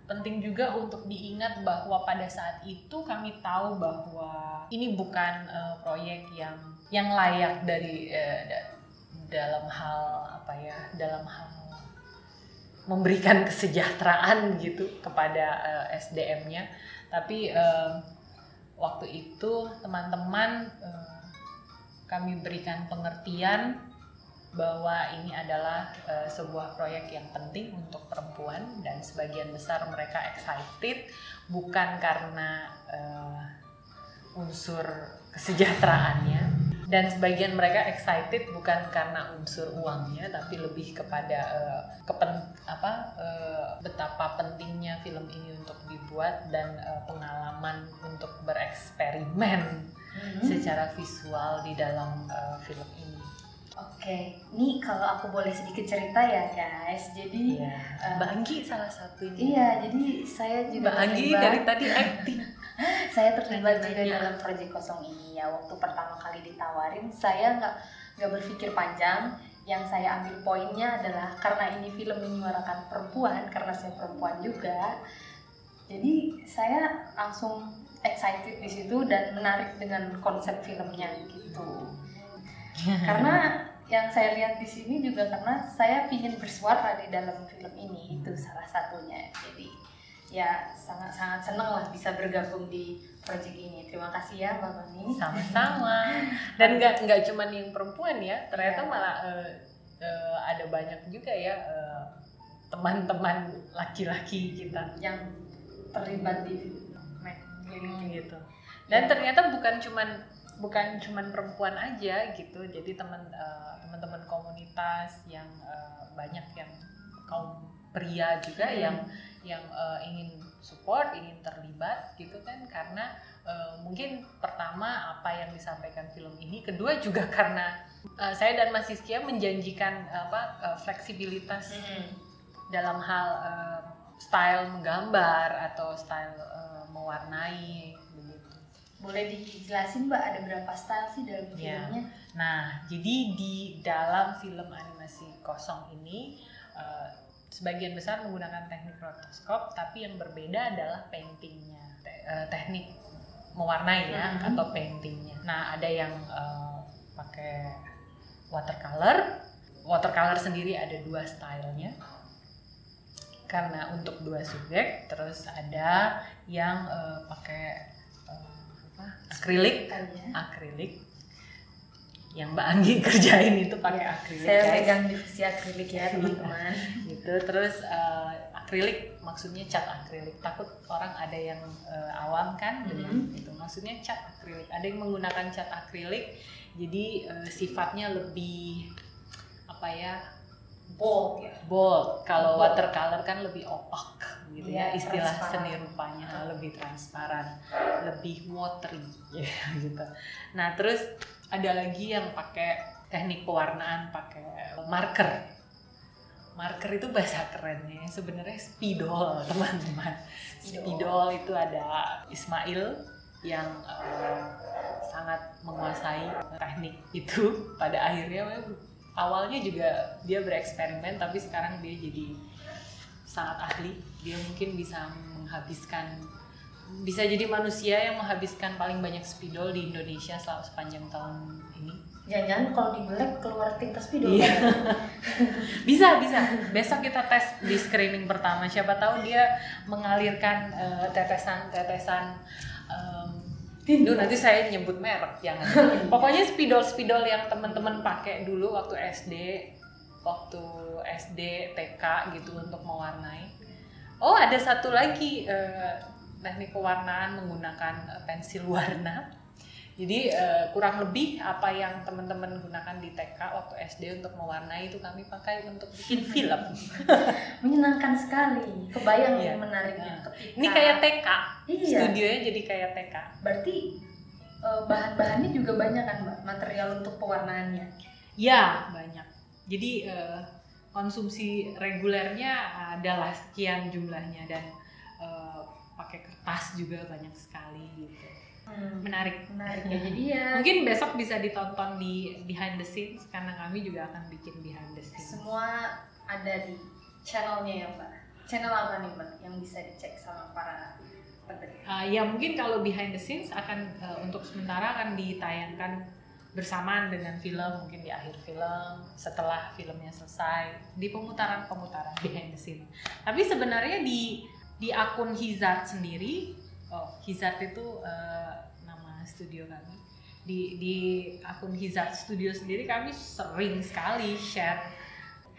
penting juga untuk diingat bahwa pada saat itu kami tahu bahwa ini bukan eh, proyek yang yang layak dari eh, da- dalam hal apa ya dalam hal memberikan kesejahteraan gitu kepada eh, SDM-nya tapi eh, waktu itu teman-teman eh, kami berikan pengertian bahwa ini adalah eh, sebuah proyek yang penting untuk perempuan dan sebagian besar mereka excited bukan karena eh, unsur kesejahteraannya dan sebagian mereka excited bukan karena unsur uangnya tapi lebih kepada eh, kepen apa eh, betapa pentingnya film ini untuk dibuat dan eh, pengalaman untuk bereksperimen secara visual di dalam eh, film ini. Oke, ini kalau aku boleh sedikit cerita ya guys. Jadi Iya. eh, Mbak Anggi salah satunya. iya, jadi saya juga Mbak Anggi dari tadi acting. saya terlibat juga dalam proyek kosong ini ya. Waktu pertama kali ditawarin, saya nggak nggak berpikir panjang. Yang saya ambil poinnya adalah karena ini film menyuarakan perempuan, karena saya perempuan juga. Jadi saya langsung excited di situ dan menarik dengan konsep filmnya gitu. karena yang saya lihat di sini juga karena saya ingin bersuara di dalam film ini itu salah satunya jadi ya sangat sangat senang lah bisa bergabung di project ini. Terima kasih ya mbak Mami sama-sama. Dan nggak nggak cuman yang perempuan ya ternyata Iya. malah eh, eh, ada banyak juga ya eh, teman-teman laki-laki kita. Yang terlibat di Mac ini. gitu. Dan ternyata bukan cuman bukan cuman perempuan aja gitu. Jadi teman eh, teman-teman komunitas yang eh, banyak yang kaum pria juga Hmm. yang yang eh, ingin support ingin terlibat gitu kan karena uh, mungkin pertama apa yang disampaikan film ini kedua juga karena uh, saya dan Mas Siskia menjanjikan apa uh, fleksibilitas hmm. dalam hal uh, style menggambar atau style uh, mewarnai begitu boleh dijelasin mbak ada berapa style sih dalam ya. filmnya nah jadi di dalam film animasi kosong ini uh, sebagian besar menggunakan teknik rotoskop tapi yang berbeda adalah paintingnya. Te uh, teknik mewarnai ya mm -hmm. atau paintingnya. Nah ada yang uh, pakai watercolor watercolor sendiri ada dua stylenya. Karena untuk dua subjek terus ada yang uh, pakai uh, apa? Akrilik. Akrilik yang Mbak Anggi kerjain itu pakai ya, akrilik. Saya guys. pegang divisi akrilik ya teman-teman. gitu terus uh, akrilik maksudnya cat akrilik. Takut orang ada yang uh, awam kan mm -hmm. itu. Maksudnya cat akrilik. Ada yang menggunakan cat akrilik jadi uh, sifatnya lebih apa ya bold ya. Bold. Kalau watercolor kan lebih opak gitu ya, ya istilah seni rupanya lebih transparan, lebih watery gitu. Nah, terus ada lagi yang pakai teknik pewarnaan pakai marker. Marker itu bahasa kerennya. Sebenarnya spidol teman-teman. Spidol itu ada Ismail yang uh, sangat menguasai teknik itu pada akhirnya. Awalnya juga dia bereksperimen tapi sekarang dia jadi sangat ahli. Dia mungkin bisa menghabiskan bisa jadi manusia yang menghabiskan paling banyak spidol di Indonesia selama sepanjang tahun ini. Jangan-jangan kalau di Black keluar tinta spidol. Iya. bisa, bisa. Besok kita tes di screening pertama. Siapa tahu dia mengalirkan uh, tetesan-tetesan um, Duh, nanti saya nyebut merek jangan. Pokoknya spidol-spidol yang teman-teman pakai dulu waktu SD, waktu SD, TK gitu untuk mewarnai. Oh, ada satu lagi uh, teknik pewarnaan menggunakan uh, pensil warna. Jadi uh, kurang lebih apa yang teman-teman gunakan di TK waktu SD untuk mewarnai itu kami pakai untuk bikin film. Menyenangkan sekali. Kebayang iya. menariknya. Nah, ini kayak TK. Iya. Studionya jadi kayak TK. Berarti uh, bahan-bahannya juga banyak kan, Mbak? Material untuk pewarnaannya. Ya, banyak. Jadi uh, konsumsi regulernya adalah sekian jumlahnya dan pakai kertas juga banyak sekali gitu. Hmm. menarik. menarik ya. Jadi ya mungkin besok bisa ditonton di behind the scenes karena kami juga akan bikin behind the scenes. Semua ada di channelnya ya mbak? Channel apa nih mbak yang bisa dicek sama para Uh, ya mungkin kalau behind the scenes akan uh, untuk sementara akan ditayangkan bersamaan dengan film mungkin di akhir film setelah filmnya selesai di pemutaran pemutaran behind the scene. Tapi sebenarnya di di akun Hizard sendiri oh Hizard itu uh, nama studio kami di di akun Hizard Studio sendiri kami sering sekali share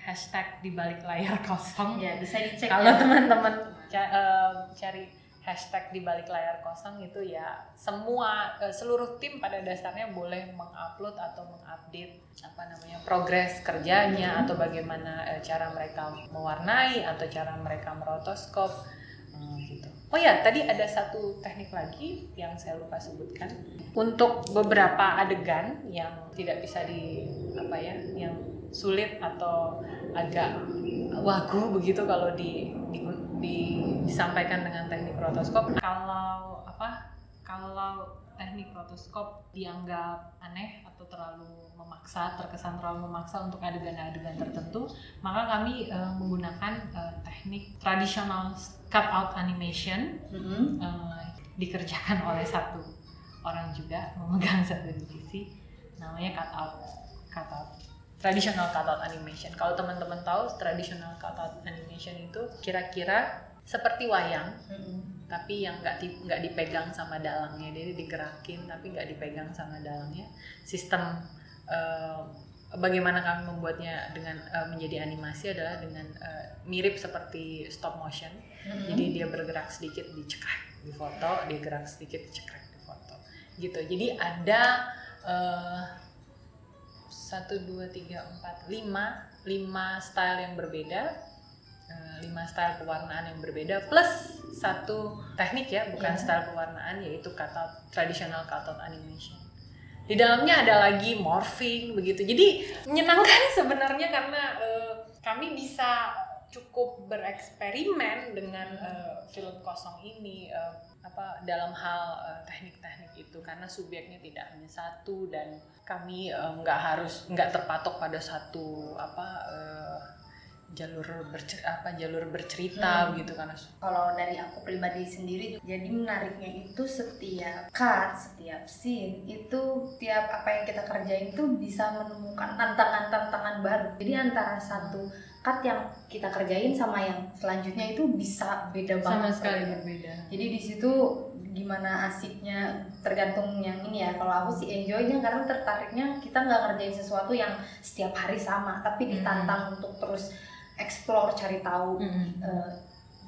hashtag di balik layar kosong ya bisa dicek kalau ya. teman-teman uh, cari hashtag di balik layar kosong itu ya semua uh, seluruh tim pada dasarnya boleh mengupload atau mengupdate apa namanya progres kerjanya hmm. atau bagaimana uh, cara mereka mewarnai atau cara mereka merotoskop gitu. Oh ya, tadi ada satu teknik lagi yang saya lupa sebutkan. Untuk beberapa adegan yang tidak bisa di apa ya, yang sulit atau agak wagu begitu kalau di, di, di disampaikan dengan teknik rotoskop. Kalau apa? Kalau teknik rotoskop dianggap aneh atau terlalu memaksa terkesan terlalu memaksa untuk adegan-adegan tertentu maka kami uh, menggunakan uh, teknik tradisional cut out animation mm-hmm. uh, dikerjakan oleh satu orang juga memegang satu divisi namanya cut out cut out tradisional cut out animation kalau teman-teman tahu tradisional cut out animation itu kira-kira seperti wayang mm-hmm. Tapi yang nggak di, nggak dipegang sama dalangnya jadi digerakin tapi nggak dipegang sama dalangnya sistem uh, bagaimana kami membuatnya dengan uh, menjadi animasi adalah dengan uh, mirip seperti stop motion. Mm-hmm. Jadi dia bergerak sedikit dicekrek di foto, dia gerak sedikit dicekrek di foto. Gitu. Jadi ada satu dua tiga empat lima lima style yang berbeda lima style pewarnaan yang berbeda plus satu teknik ya bukan Iya. style pewarnaan yaitu cutout traditional cutout animation. Di dalamnya ada lagi morphing begitu. Jadi menyenangkan sebenarnya karena eh, kami bisa cukup bereksperimen dengan eh, film kosong ini eh, apa dalam hal eh, teknik-teknik itu. Karena subjeknya tidak hanya satu dan kami eh, nggak harus nggak terpatok pada satu apa eh, jalur bercer apa jalur bercerita Hmm. gitu karena kalau dari aku pribadi sendiri jadi menariknya itu setiap cut setiap scene itu tiap apa yang kita kerjain tuh bisa menemukan tantangan-tantangan baru. Jadi antara satu cut yang kita kerjain sama yang selanjutnya itu bisa beda banget berbeda. Jadi di situ gimana asiknya tergantung yang ini ya. Kalau aku sih enjoynya karena tertariknya kita nggak ngerjain sesuatu yang setiap hari sama tapi ditantang untuk terus explore cari tahu Mm-mm. eh,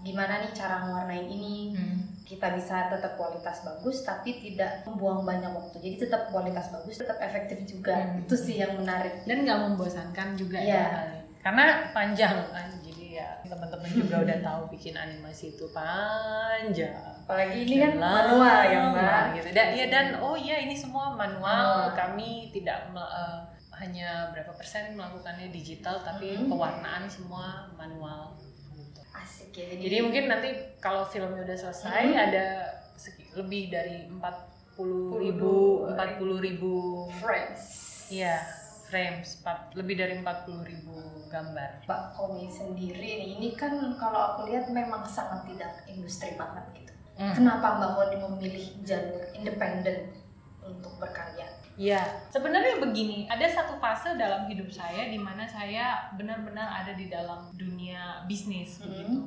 gimana nih cara mewarnai ini Mm. kita bisa tetap kualitas bagus tapi tidak membuang banyak waktu jadi tetap kualitas bagus tetap efektif juga Hmm. itu sih yang menarik dan nggak membosankan juga Iya. ya kali. karena panjang kan jadi ya teman-teman juga udah tahu bikin animasi itu panjang apalagi ini kan manual ya mbak gitu dan ya dan oh iya ini semua manual Manual. kami tidak eh, hanya berapa persen melakukannya digital tapi Mhm. pewarnaan semua manual gitu. asik ya jadi, jadi mungkin nanti kalau filmnya udah selesai Mhm. ada seki- lebih dari 40 ribu 40 ribu friends Iya, frames, lebih dari 40 ribu gambar. Mbak Komi sendiri nih, ini kan kalau aku lihat memang sangat tidak industri banget gitu. Hmm. Kenapa Mbak Komi memilih jalur independen untuk berkarya? Iya, sebenarnya begini, ada satu fase dalam hidup saya di mana saya benar-benar ada di dalam dunia bisnis Mhm. begitu.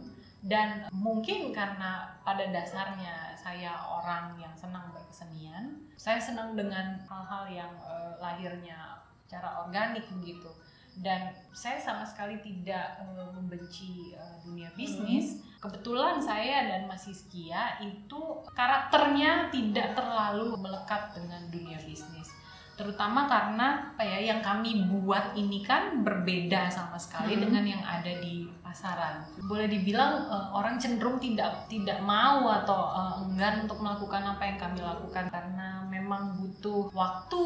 Dan mungkin karena pada dasarnya saya orang yang senang berkesenian, saya senang dengan hal-hal yang eh, lahirnya secara organik begitu. Dan saya sama sekali tidak eh, membenci eh, dunia bisnis. Kebetulan saya dan Mas Hiskia itu karakternya tidak terlalu melekat dengan dunia bisnis. Terutama karena apa ya yang kami buat ini kan berbeda sama sekali Hmm. dengan yang ada di pasaran. Boleh dibilang eh, orang cenderung tidak tidak mau atau eh, enggan untuk melakukan apa yang kami lakukan karena memang butuh waktu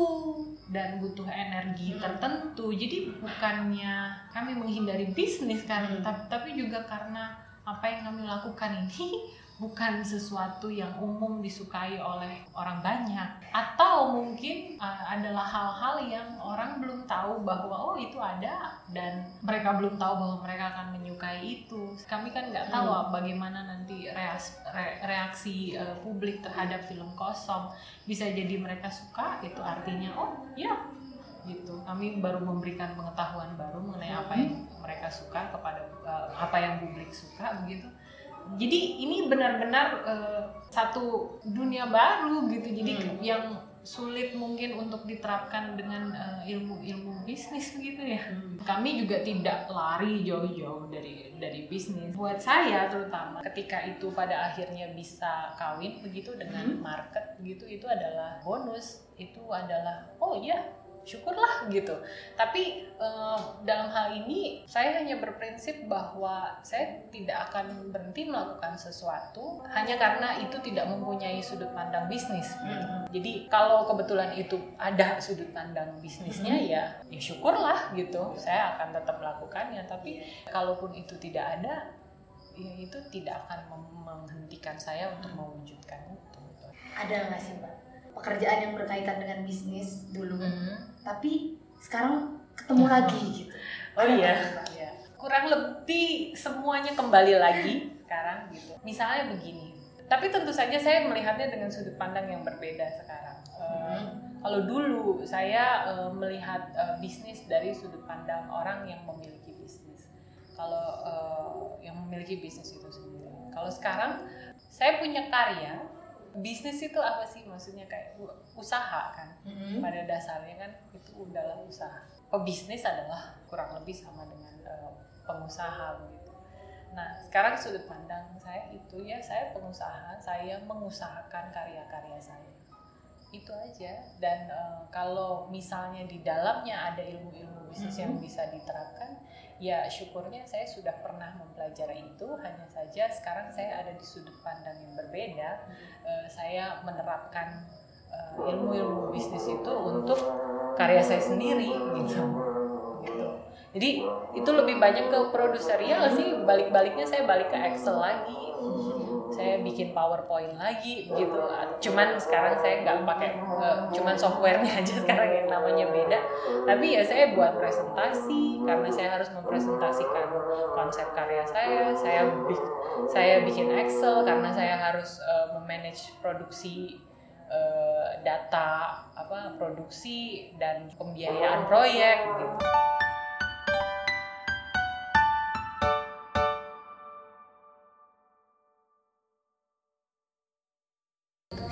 dan butuh energi Hmm. tertentu. Jadi bukannya kami menghindari bisnis kan, Hmm. tapi, tapi juga karena apa yang kami lakukan ini bukan sesuatu yang umum disukai oleh orang banyak. Atau mungkin uh, adalah hal-hal yang orang belum tahu bahwa oh itu ada dan mereka belum tahu bahwa mereka akan menyukai itu. Kami kan nggak tahu Hmm. bagaimana nanti reas- re- reaksi uh, publik terhadap film kosong. Bisa jadi mereka suka itu artinya oh ya gitu. Kami baru memberikan pengetahuan baru mengenai apa Hmm. yang mereka suka kepada uh, apa yang publik suka begitu jadi ini benar-benar uh, satu dunia baru gitu. Jadi Hmm. yang sulit mungkin untuk diterapkan dengan uh, ilmu-ilmu bisnis begitu ya. Kami juga tidak lari jauh-jauh dari dari bisnis. Buat saya terutama ketika itu pada akhirnya bisa kawin begitu dengan Hmm. market gitu itu adalah bonus. Itu adalah oh iya syukurlah gitu. Tapi eh, dalam hal ini saya hanya berprinsip bahwa saya tidak akan berhenti melakukan sesuatu hanya karena itu tidak mempunyai sudut pandang bisnis. Hmm. jadi kalau kebetulan itu ada sudut pandang bisnisnya ya ya syukurlah gitu. Saya akan tetap melakukannya. Tapi kalaupun itu tidak ada ya itu tidak akan menghentikan saya untuk mewujudkan itu. Ada nggak sih Mbak pekerjaan yang berkaitan dengan bisnis dulu, tapi sekarang ketemu lagi gitu? Oh Ada iya. Ya. Kurang lebih semuanya kembali lagi sekarang gitu. Misalnya begini. Tapi tentu saja saya melihatnya dengan sudut pandang yang berbeda sekarang. Eh, Kalau dulu saya eh, melihat eh, bisnis dari sudut pandang orang yang memiliki bisnis. Kalau eh, yang memiliki bisnis itu sendiri. Kalau sekarang saya punya karya. Bisnis itu apa sih? Maksudnya kayak usaha kan Mm-mm. pada dasarnya kan itu adalah usaha. Pebisnis adalah kurang lebih sama dengan eh, pengusaha begitu. Nah sekarang sudut pandang saya itu ya saya pengusaha, saya mengusahakan karya-karya saya. itu aja dan uh, kalau misalnya di dalamnya ada ilmu-ilmu bisnis mm -hmm. yang bisa diterapkan ya syukurnya saya sudah pernah mempelajari itu. Hanya saja sekarang saya ada di sudut pandang yang berbeda. -hmm. uh, saya menerapkan ilmu-ilmu uh, bisnis itu untuk karya saya sendiri gitu. Gitu. Jadi itu lebih banyak ke produserial sih? Balik-baliknya saya balik ke Excel lagi saya bikin PowerPoint lagi gitu. Cuman sekarang saya nggak pakai uh, cuman softwarenya aja sekarang yang namanya beda. Tapi ya saya buat presentasi karena saya harus mempresentasikan konsep karya saya. Saya saya bikin Excel karena saya harus uh, memanage produksi uh, data apa produksi dan pembiayaan proyek gitu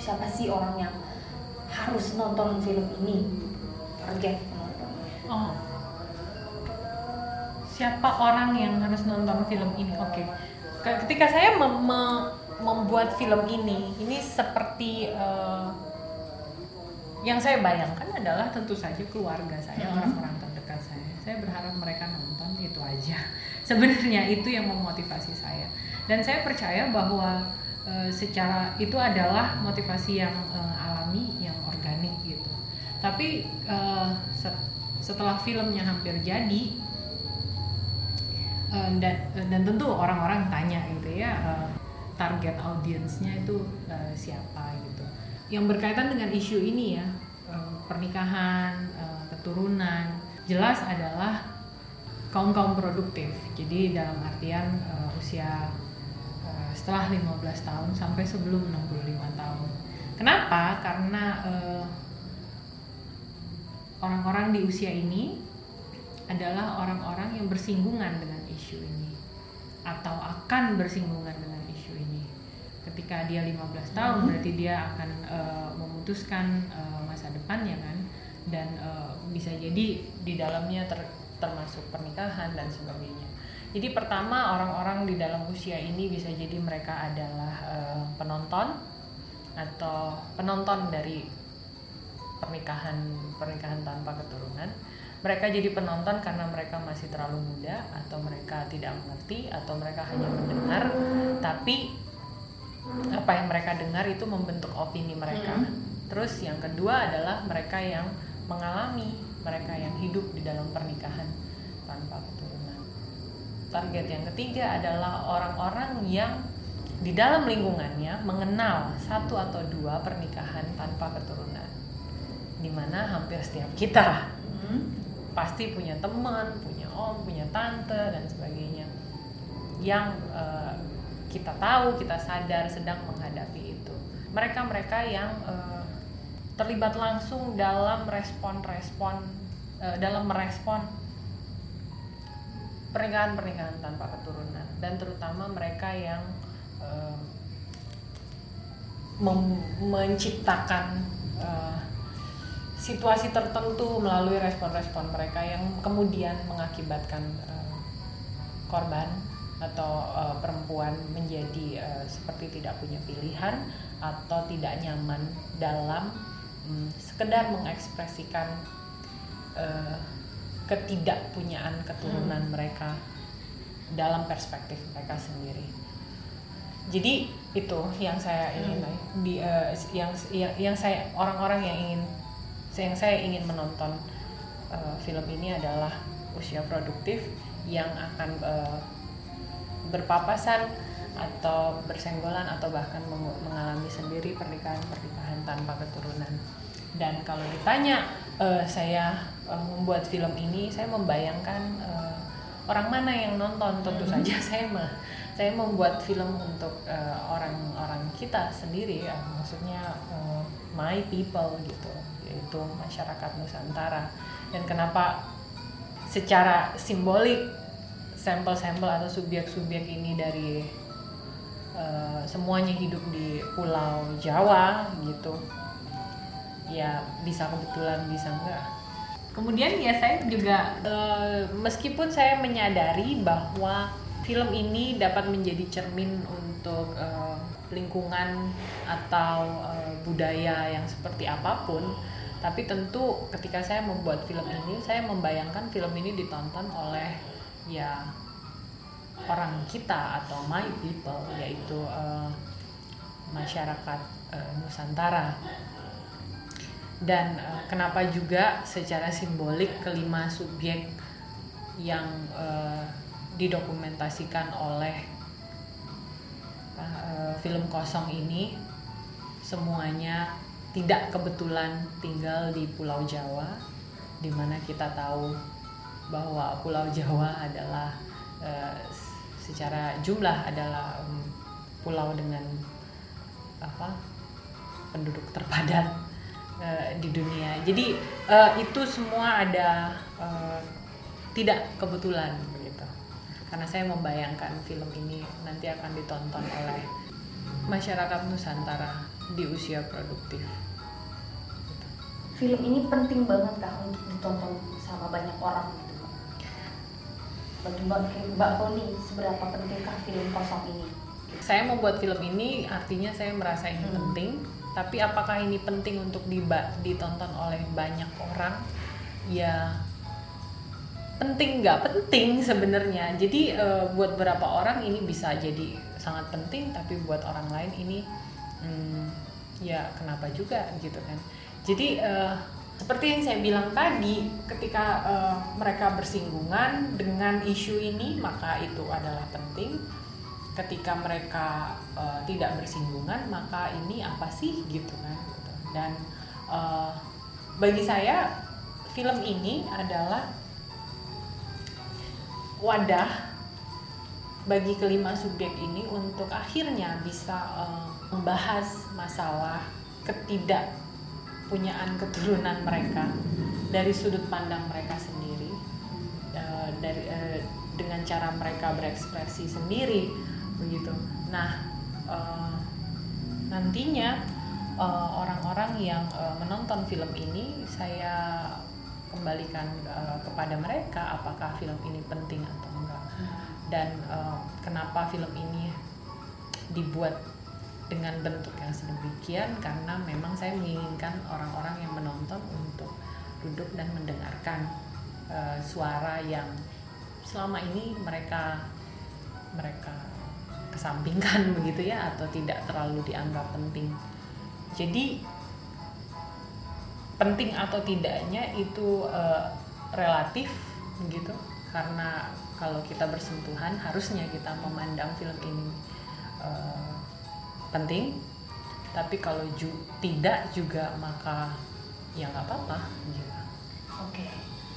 siapa sih orang yang harus nonton film ini? Target penontonnya oh. Siapa orang yang harus nonton film ini? Oke. Okay. ketika saya mem membuat film ini ini seperti uh, yang saya bayangkan adalah tentu saja keluarga saya mm-hmm. orang-orang terdekat saya. Saya berharap mereka nonton itu aja. Sebenarnya itu yang memotivasi saya. Dan saya percaya bahwa Eh, secara itu adalah motivasi yang uh, alami yang organik gitu. Tapi uh, se setelah filmnya hampir jadi dan dan tentu orang-orang tanya gitu ya uh, target audiensnya itu uh, siapa gitu. Yang berkaitan dengan isu ini ya uh, pernikahan uh, keturunan jelas adalah kaum kaum produktif. Jadi dalam artian uh, usia setelah 15 tahun sampai sebelum 65 tahun. Kenapa? Karena eh, orang-orang di usia ini adalah orang-orang yang bersinggungan dengan isu ini atau akan bersinggungan dengan isu ini. Ketika dia 15 tahun hmm. berarti dia akan uh, memutuskan uh, masa depannya kan dan uh, bisa jadi di dalamnya ter termasuk pernikahan dan sebagainya. Jadi pertama orang-orang di dalam usia ini bisa jadi mereka adalah uh, penonton atau penonton dari pernikahan pernikahan tanpa keturunan. Mereka jadi penonton karena mereka masih terlalu muda atau mereka tidak mengerti atau mereka hanya mendengar tapi apa yang mereka dengar itu membentuk opini mereka. Hmm. Terus yang kedua adalah mereka yang mengalami, mereka yang hidup di dalam pernikahan tanpa keturunan target yang ketiga adalah orang-orang yang di dalam lingkungannya mengenal satu atau dua pernikahan tanpa keturunan. Di mana hampir setiap kita hmm. pasti punya teman punya om punya tante dan sebagainya. Yang uh, kita tahu kita sadar sedang menghadapi itu. Mereka-mereka yang uh, terlibat langsung dalam respon-respon uh, dalam merespon pernikahan-pernikahan tanpa keturunan. Dan terutama mereka yang uh, menciptakan uh, situasi tertentu melalui respon-respon mereka yang kemudian mengakibatkan uh, korban atau uh, perempuan menjadi uh, seperti tidak punya pilihan atau tidak nyaman dalam um, sekedar mengekspresikan uh, ketidakpunyaan keturunan hmm. mereka dalam perspektif mereka sendiri. Jadi itu yang saya ingin hmm. di uh, yang, yang yang saya orang-orang yang ingin yang saya ingin menonton uh, film ini adalah usia produktif yang akan uh, berpapasan atau bersenggolan atau bahkan mengalami sendiri pernikahan-pernikahan tanpa keturunan. Dan kalau ditanya uh, saya uh, membuat film ini saya membayangkan uh, orang mana yang nonton tentu hmm. saja. Saya mah saya membuat film untuk orang-orang uh, kita sendiri ya. Maksudnya uh, my people gitu yaitu masyarakat Nusantara. Dan kenapa secara simbolik sampel-sampel atau subjek-subjek ini dari uh, semuanya hidup di Pulau Jawa gitu ya bisa kebetulan bisa enggak kemudian ya saya juga uh, meskipun saya menyadari bahwa film ini dapat menjadi cermin untuk uh, lingkungan atau uh, budaya yang seperti apa pun tapi tentu ketika saya membuat film ini saya membayangkan film ini ditonton oleh ya orang kita atau my people yaitu uh, masyarakat uh, Nusantara dan uh, kenapa juga secara simbolik kelima subjek yang uh, didokumentasikan oleh uh, film kosong ini semuanya tidak kebetulan tinggal di Pulau Jawa, di mana kita tahu bahwa Pulau Jawa adalah uh, secara jumlah adalah um, pulau dengan apa penduduk terpadat uh, di dunia. Jadi uh, itu semua ada uh, tidak kebetulan begitu. Karena saya membayangkan film ini nanti akan ditonton oleh masyarakat Nusantara di usia produktif film ini penting banget kak untuk ditonton sama banyak orang gitu bagi mbak mbak Koni seberapa pentingkah film kosong ini saya membuat film ini artinya saya merasa ini hmm. penting tapi apakah ini penting untuk ditonton oleh banyak orang? Ya penting nggak penting sebenarnya. Jadi e, buat beberapa orang ini bisa jadi sangat penting tapi buat orang lain ini hmm, ya kenapa juga gitu kan. Jadi uh, seperti yang saya bilang tadi, ketika uh, mereka bersinggungan dengan isu ini, maka itu adalah penting. Ketika mereka uh, tidak bersinggungan, maka ini apa sih gitu kan? Dan uh, bagi saya, film ini adalah wadah bagi kelima subjek ini untuk akhirnya bisa uh, membahas masalah ketidak punyaan keturunan mereka dari sudut pandang mereka sendiri uh, dari uh, dengan cara mereka berekspresi sendiri begitu nah uh, nantinya orang-orang uh, yang uh, menonton film ini saya kembalikan uh, kepada mereka apakah film ini penting atau enggak. Dan uh, kenapa film ini dibuat dengan bentuk yang sedemikian? Karena memang saya menginginkan orang-orang yang menonton untuk duduk dan mendengarkan uh, suara yang selama ini mereka mereka kesampingkan begitu ya atau tidak terlalu dianggap penting. Jadi penting atau tidaknya itu uh, relatif begitu karena kalau kita bersentuhan harusnya kita memandang film ini uh, penting tapi kalau ju tidak juga maka ya nggak apa-apa gitu. Oke.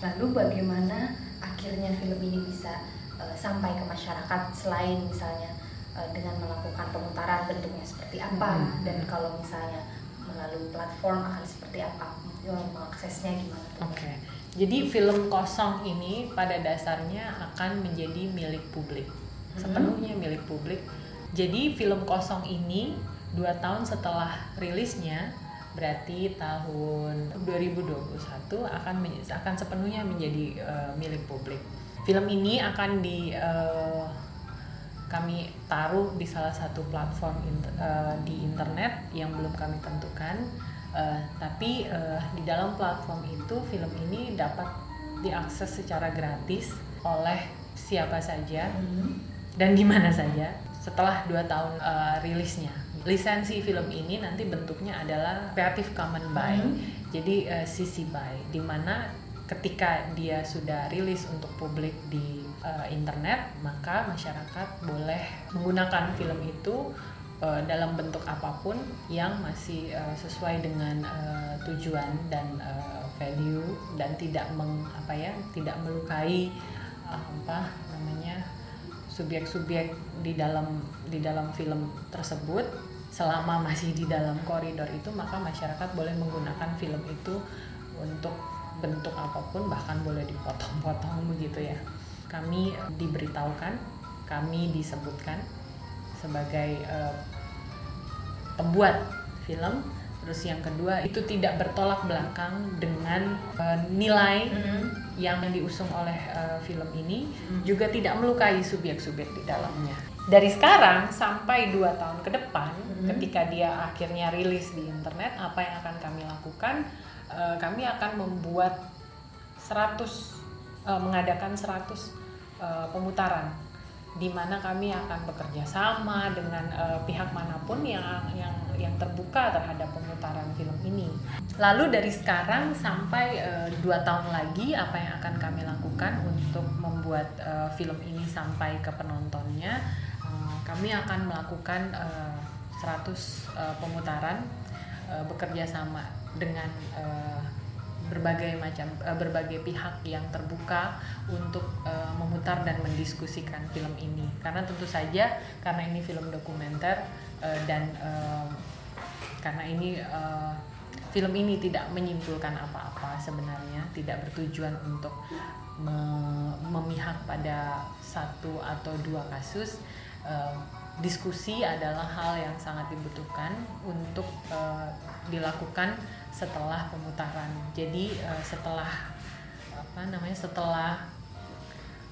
Lalu bagaimana akhirnya film ini bisa uh, sampai ke masyarakat selain misalnya uh, dengan melakukan pemutaran bentuknya seperti apa hmm. dan kalau misalnya melalui platform akan seperti apa mengaksesnya gimana? Oke. Okay. Jadi film kosong ini pada dasarnya akan menjadi milik publik. Hmm. Sepenuhnya milik publik jadi film kosong ini dua tahun setelah rilisnya berarti tahun 2021 akan akan sepenuhnya menjadi uh, milik publik. Film ini akan di uh, kami taruh di salah satu platform inter, uh, di internet yang belum kami tentukan. Uh, tapi uh, di dalam platform itu film ini dapat diakses secara gratis oleh siapa saja -hmm. dan di mana saja setelah dua tahun uh, rilisnya. Lisensi film ini nanti bentuknya adalah Creative Commons by, hmm. jadi uh, CC by, di mana ketika dia sudah rilis untuk publik di uh, internet, maka masyarakat boleh menggunakan film itu uh, dalam bentuk apa pun yang masih uh, sesuai dengan uh, tujuan dan uh, value dan tidak meng apa ya, tidak melukai uh, apa namanya subjek-subjek di dalam di dalam film tersebut. Selama masih di dalam koridor itu maka masyarakat boleh menggunakan film itu untuk bentuk apa pun bahkan boleh dipotong-potong begitu ya kami diberitahukan kami disebutkan sebagai uh, pembuat film Terus yang kedua itu tidak bertolak belakang dengan uh, nilai mm -hmm. yang diusung oleh uh, film ini mm -hmm. juga tidak melukai subjek-subjek di dalamnya. dari sekarang sampai dua tahun ke depan Hmm. ketika dia akhirnya rilis di internet apa yang akan kami lakukan Eh, kami akan membuat 100 eh, mengadakan 100 eh, pemutaran di mana kami akan bekerja sama dengan eh, pihak mana pun yang yang yang terbuka terhadap pemutaran film ini. Lalu dari sekarang sampai dua tahun lagi apa yang akan kami lakukan untuk membuat eh, film ini sampai ke penontonnya, eh, kami akan melakukan eh, 100 eh, pemutaran eh, bekerja sama dengan eh, berbagai macam eh, berbagai pihak yang terbuka untuk eh, memutar dan mendiskusikan film ini. Karena tentu saja karena ini film dokumenter eh, dan eh, karena ini eh, film ini tidak menyimpulkan apa-apa sebenarnya tidak bertujuan untuk me- memihak pada satu atau dua kasus Eh, diskusi adalah hal yang sangat dibutuhkan untuk eh, dilakukan setelah pemutaran jadi eh, setelah apa namanya setelah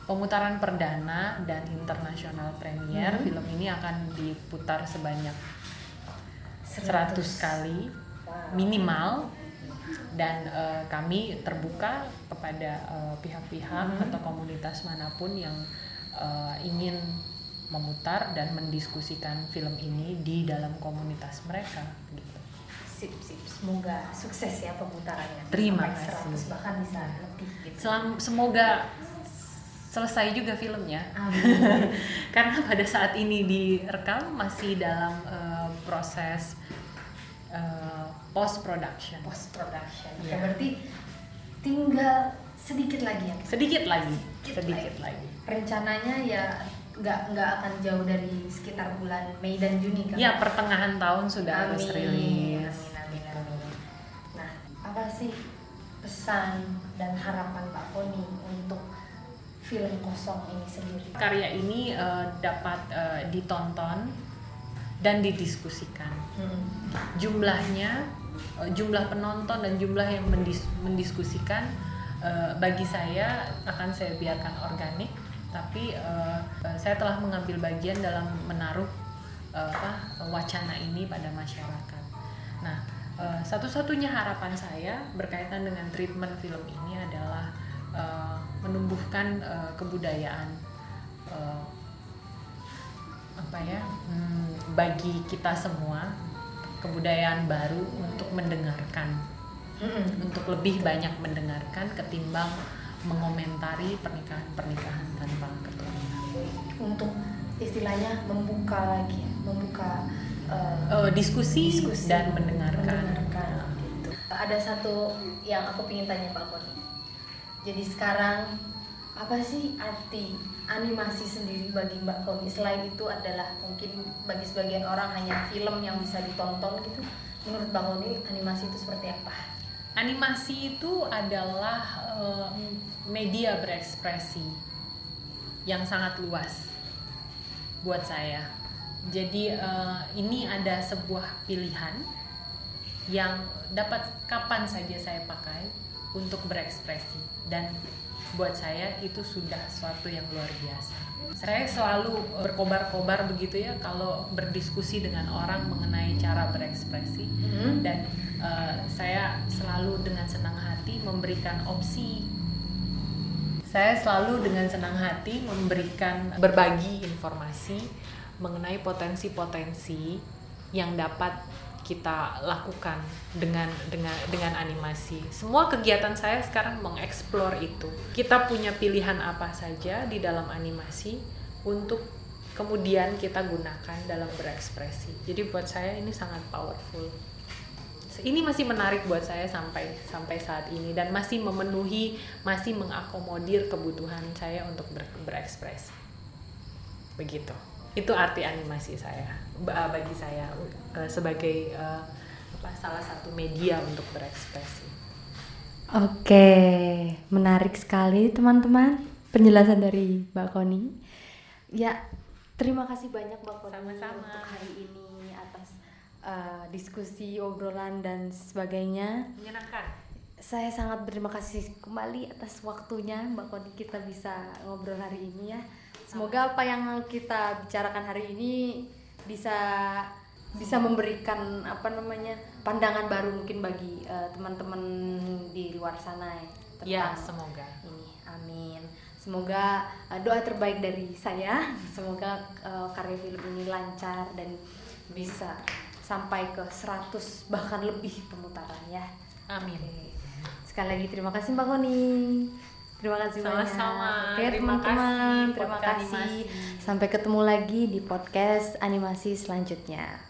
pemutaran perdana dan internasional premier Mhm. film ini akan diputar sebanyak 100 kali Wow. minimal dan eh, kami terbuka kepada eh, pihak-pihak Mhm. atau komunitas mana pun yang eh, ingin memutar dan mendiskusikan film ini di dalam komunitas mereka gitu. Sip, sip. Semoga sukses ya pemutarannya. Terima Sampai kasih. 100 bahkan bisa lebih gitu. Selam, semoga selesai juga filmnya Amin. karena pada saat ini direkam masih dalam eh, proses post production Post production. Iya. Berarti tinggal sedikit lagi ya. sedikit lagi Sedikit sedikit lagi Rencananya ya nggak nggak akan jauh dari sekitar bulan Mei dan Juni kan? ya pertengahan tahun sudah harus Amin. rilis apa sih pesan dan harapan Pak Koni untuk film kosong ini sendiri? karya ini eh, dapat eh, ditonton dan didiskusikan Hmm. jumlahnya eh, jumlah penonton dan jumlah yang mendis- mendiskusikan eh, bagi saya akan saya biarkan organik tapi eh, saya telah mengambil bagian dalam menaruh eh, apa wacana ini pada masyarakat nah eh, satu-satunya harapan saya berkaitan dengan treatment film ini adalah eh, menumbuhkan eh, kebudayaan eh, apa ya hmm, bagi kita semua kebudayaan baru untuk mendengarkan Mm-mm. untuk lebih banyak mendengarkan ketimbang mengomentari pernikahan-pernikahan tanpa keturunan. Untuk istilahnya membuka lagi, membuka Eh, diskusi, diskusi dan mendengarkan. mendengarkan, gitu. Ada satu yang aku ingin tanya Pak Koni. Jadi sekarang apa sih arti animasi sendiri bagi Mbak Koni? Selain itu adalah mungkin bagi sebagian orang hanya film yang bisa ditonton gitu. Menurut Mbak Koni animasi itu seperti apa? Animasi itu adalah eh, media berekspresi yang sangat luas buat saya. Jadi eh, ini ada sebuah pilihan yang dapat kapan saja saya pakai untuk berekspresi. Dan buat saya itu sudah suatu yang luar biasa. Saya selalu berkobar-kobar begitu ya kalau berdiskusi dengan orang mengenai cara berekspresi. Dan eh, saya selalu dengan senang hati memberikan opsi. Saya selalu dengan senang hati memberikan berbagi informasi mengenai potensi-potensi yang dapat kita lakukan dengan dengan dengan animasi. Semua kegiatan saya sekarang mengeksplor itu. Kita punya pilihan apa saja di dalam animasi untuk kemudian kita gunakan dalam berekspresi. Jadi buat saya ini sangat powerful ini masih menarik buat saya sampai sampai saat ini dan masih memenuhi masih mengakomodir kebutuhan saya untuk ber- berekspresi begitu itu arti animasi saya ba- bagi saya uh, sebagai uh, apa salah satu media untuk berekspresi Oke, menarik sekali teman-teman penjelasan dari Mbak Koni. Ya, terima kasih banyak Mbak Koni Sama-sama. untuk hari ini atas uh, diskusi, obrolan dan sebagainya. menyenangkan Saya sangat berterima kasih kembali atas waktunya Mbak Koni kita bisa ngobrol hari ini ya. Semoga apa yang kita bicarakan hari ini bisa bisa memberikan apa namanya pandangan baru mungkin bagi eh, teman-teman di luar sana ya Ya, tentang semoga. ini amin semoga eh, doa terbaik dari saya semoga eh, karya film ini lancar dan bisa sampai ke 100 bahkan lebih pemutaran ya Amin. Oke. sekali lagi terima kasih mbak Koni terima kasih Sama-sama. banyak oke Terima teman-teman kasih, terima kasih animasi. sampai ketemu lagi di podcast animasi selanjutnya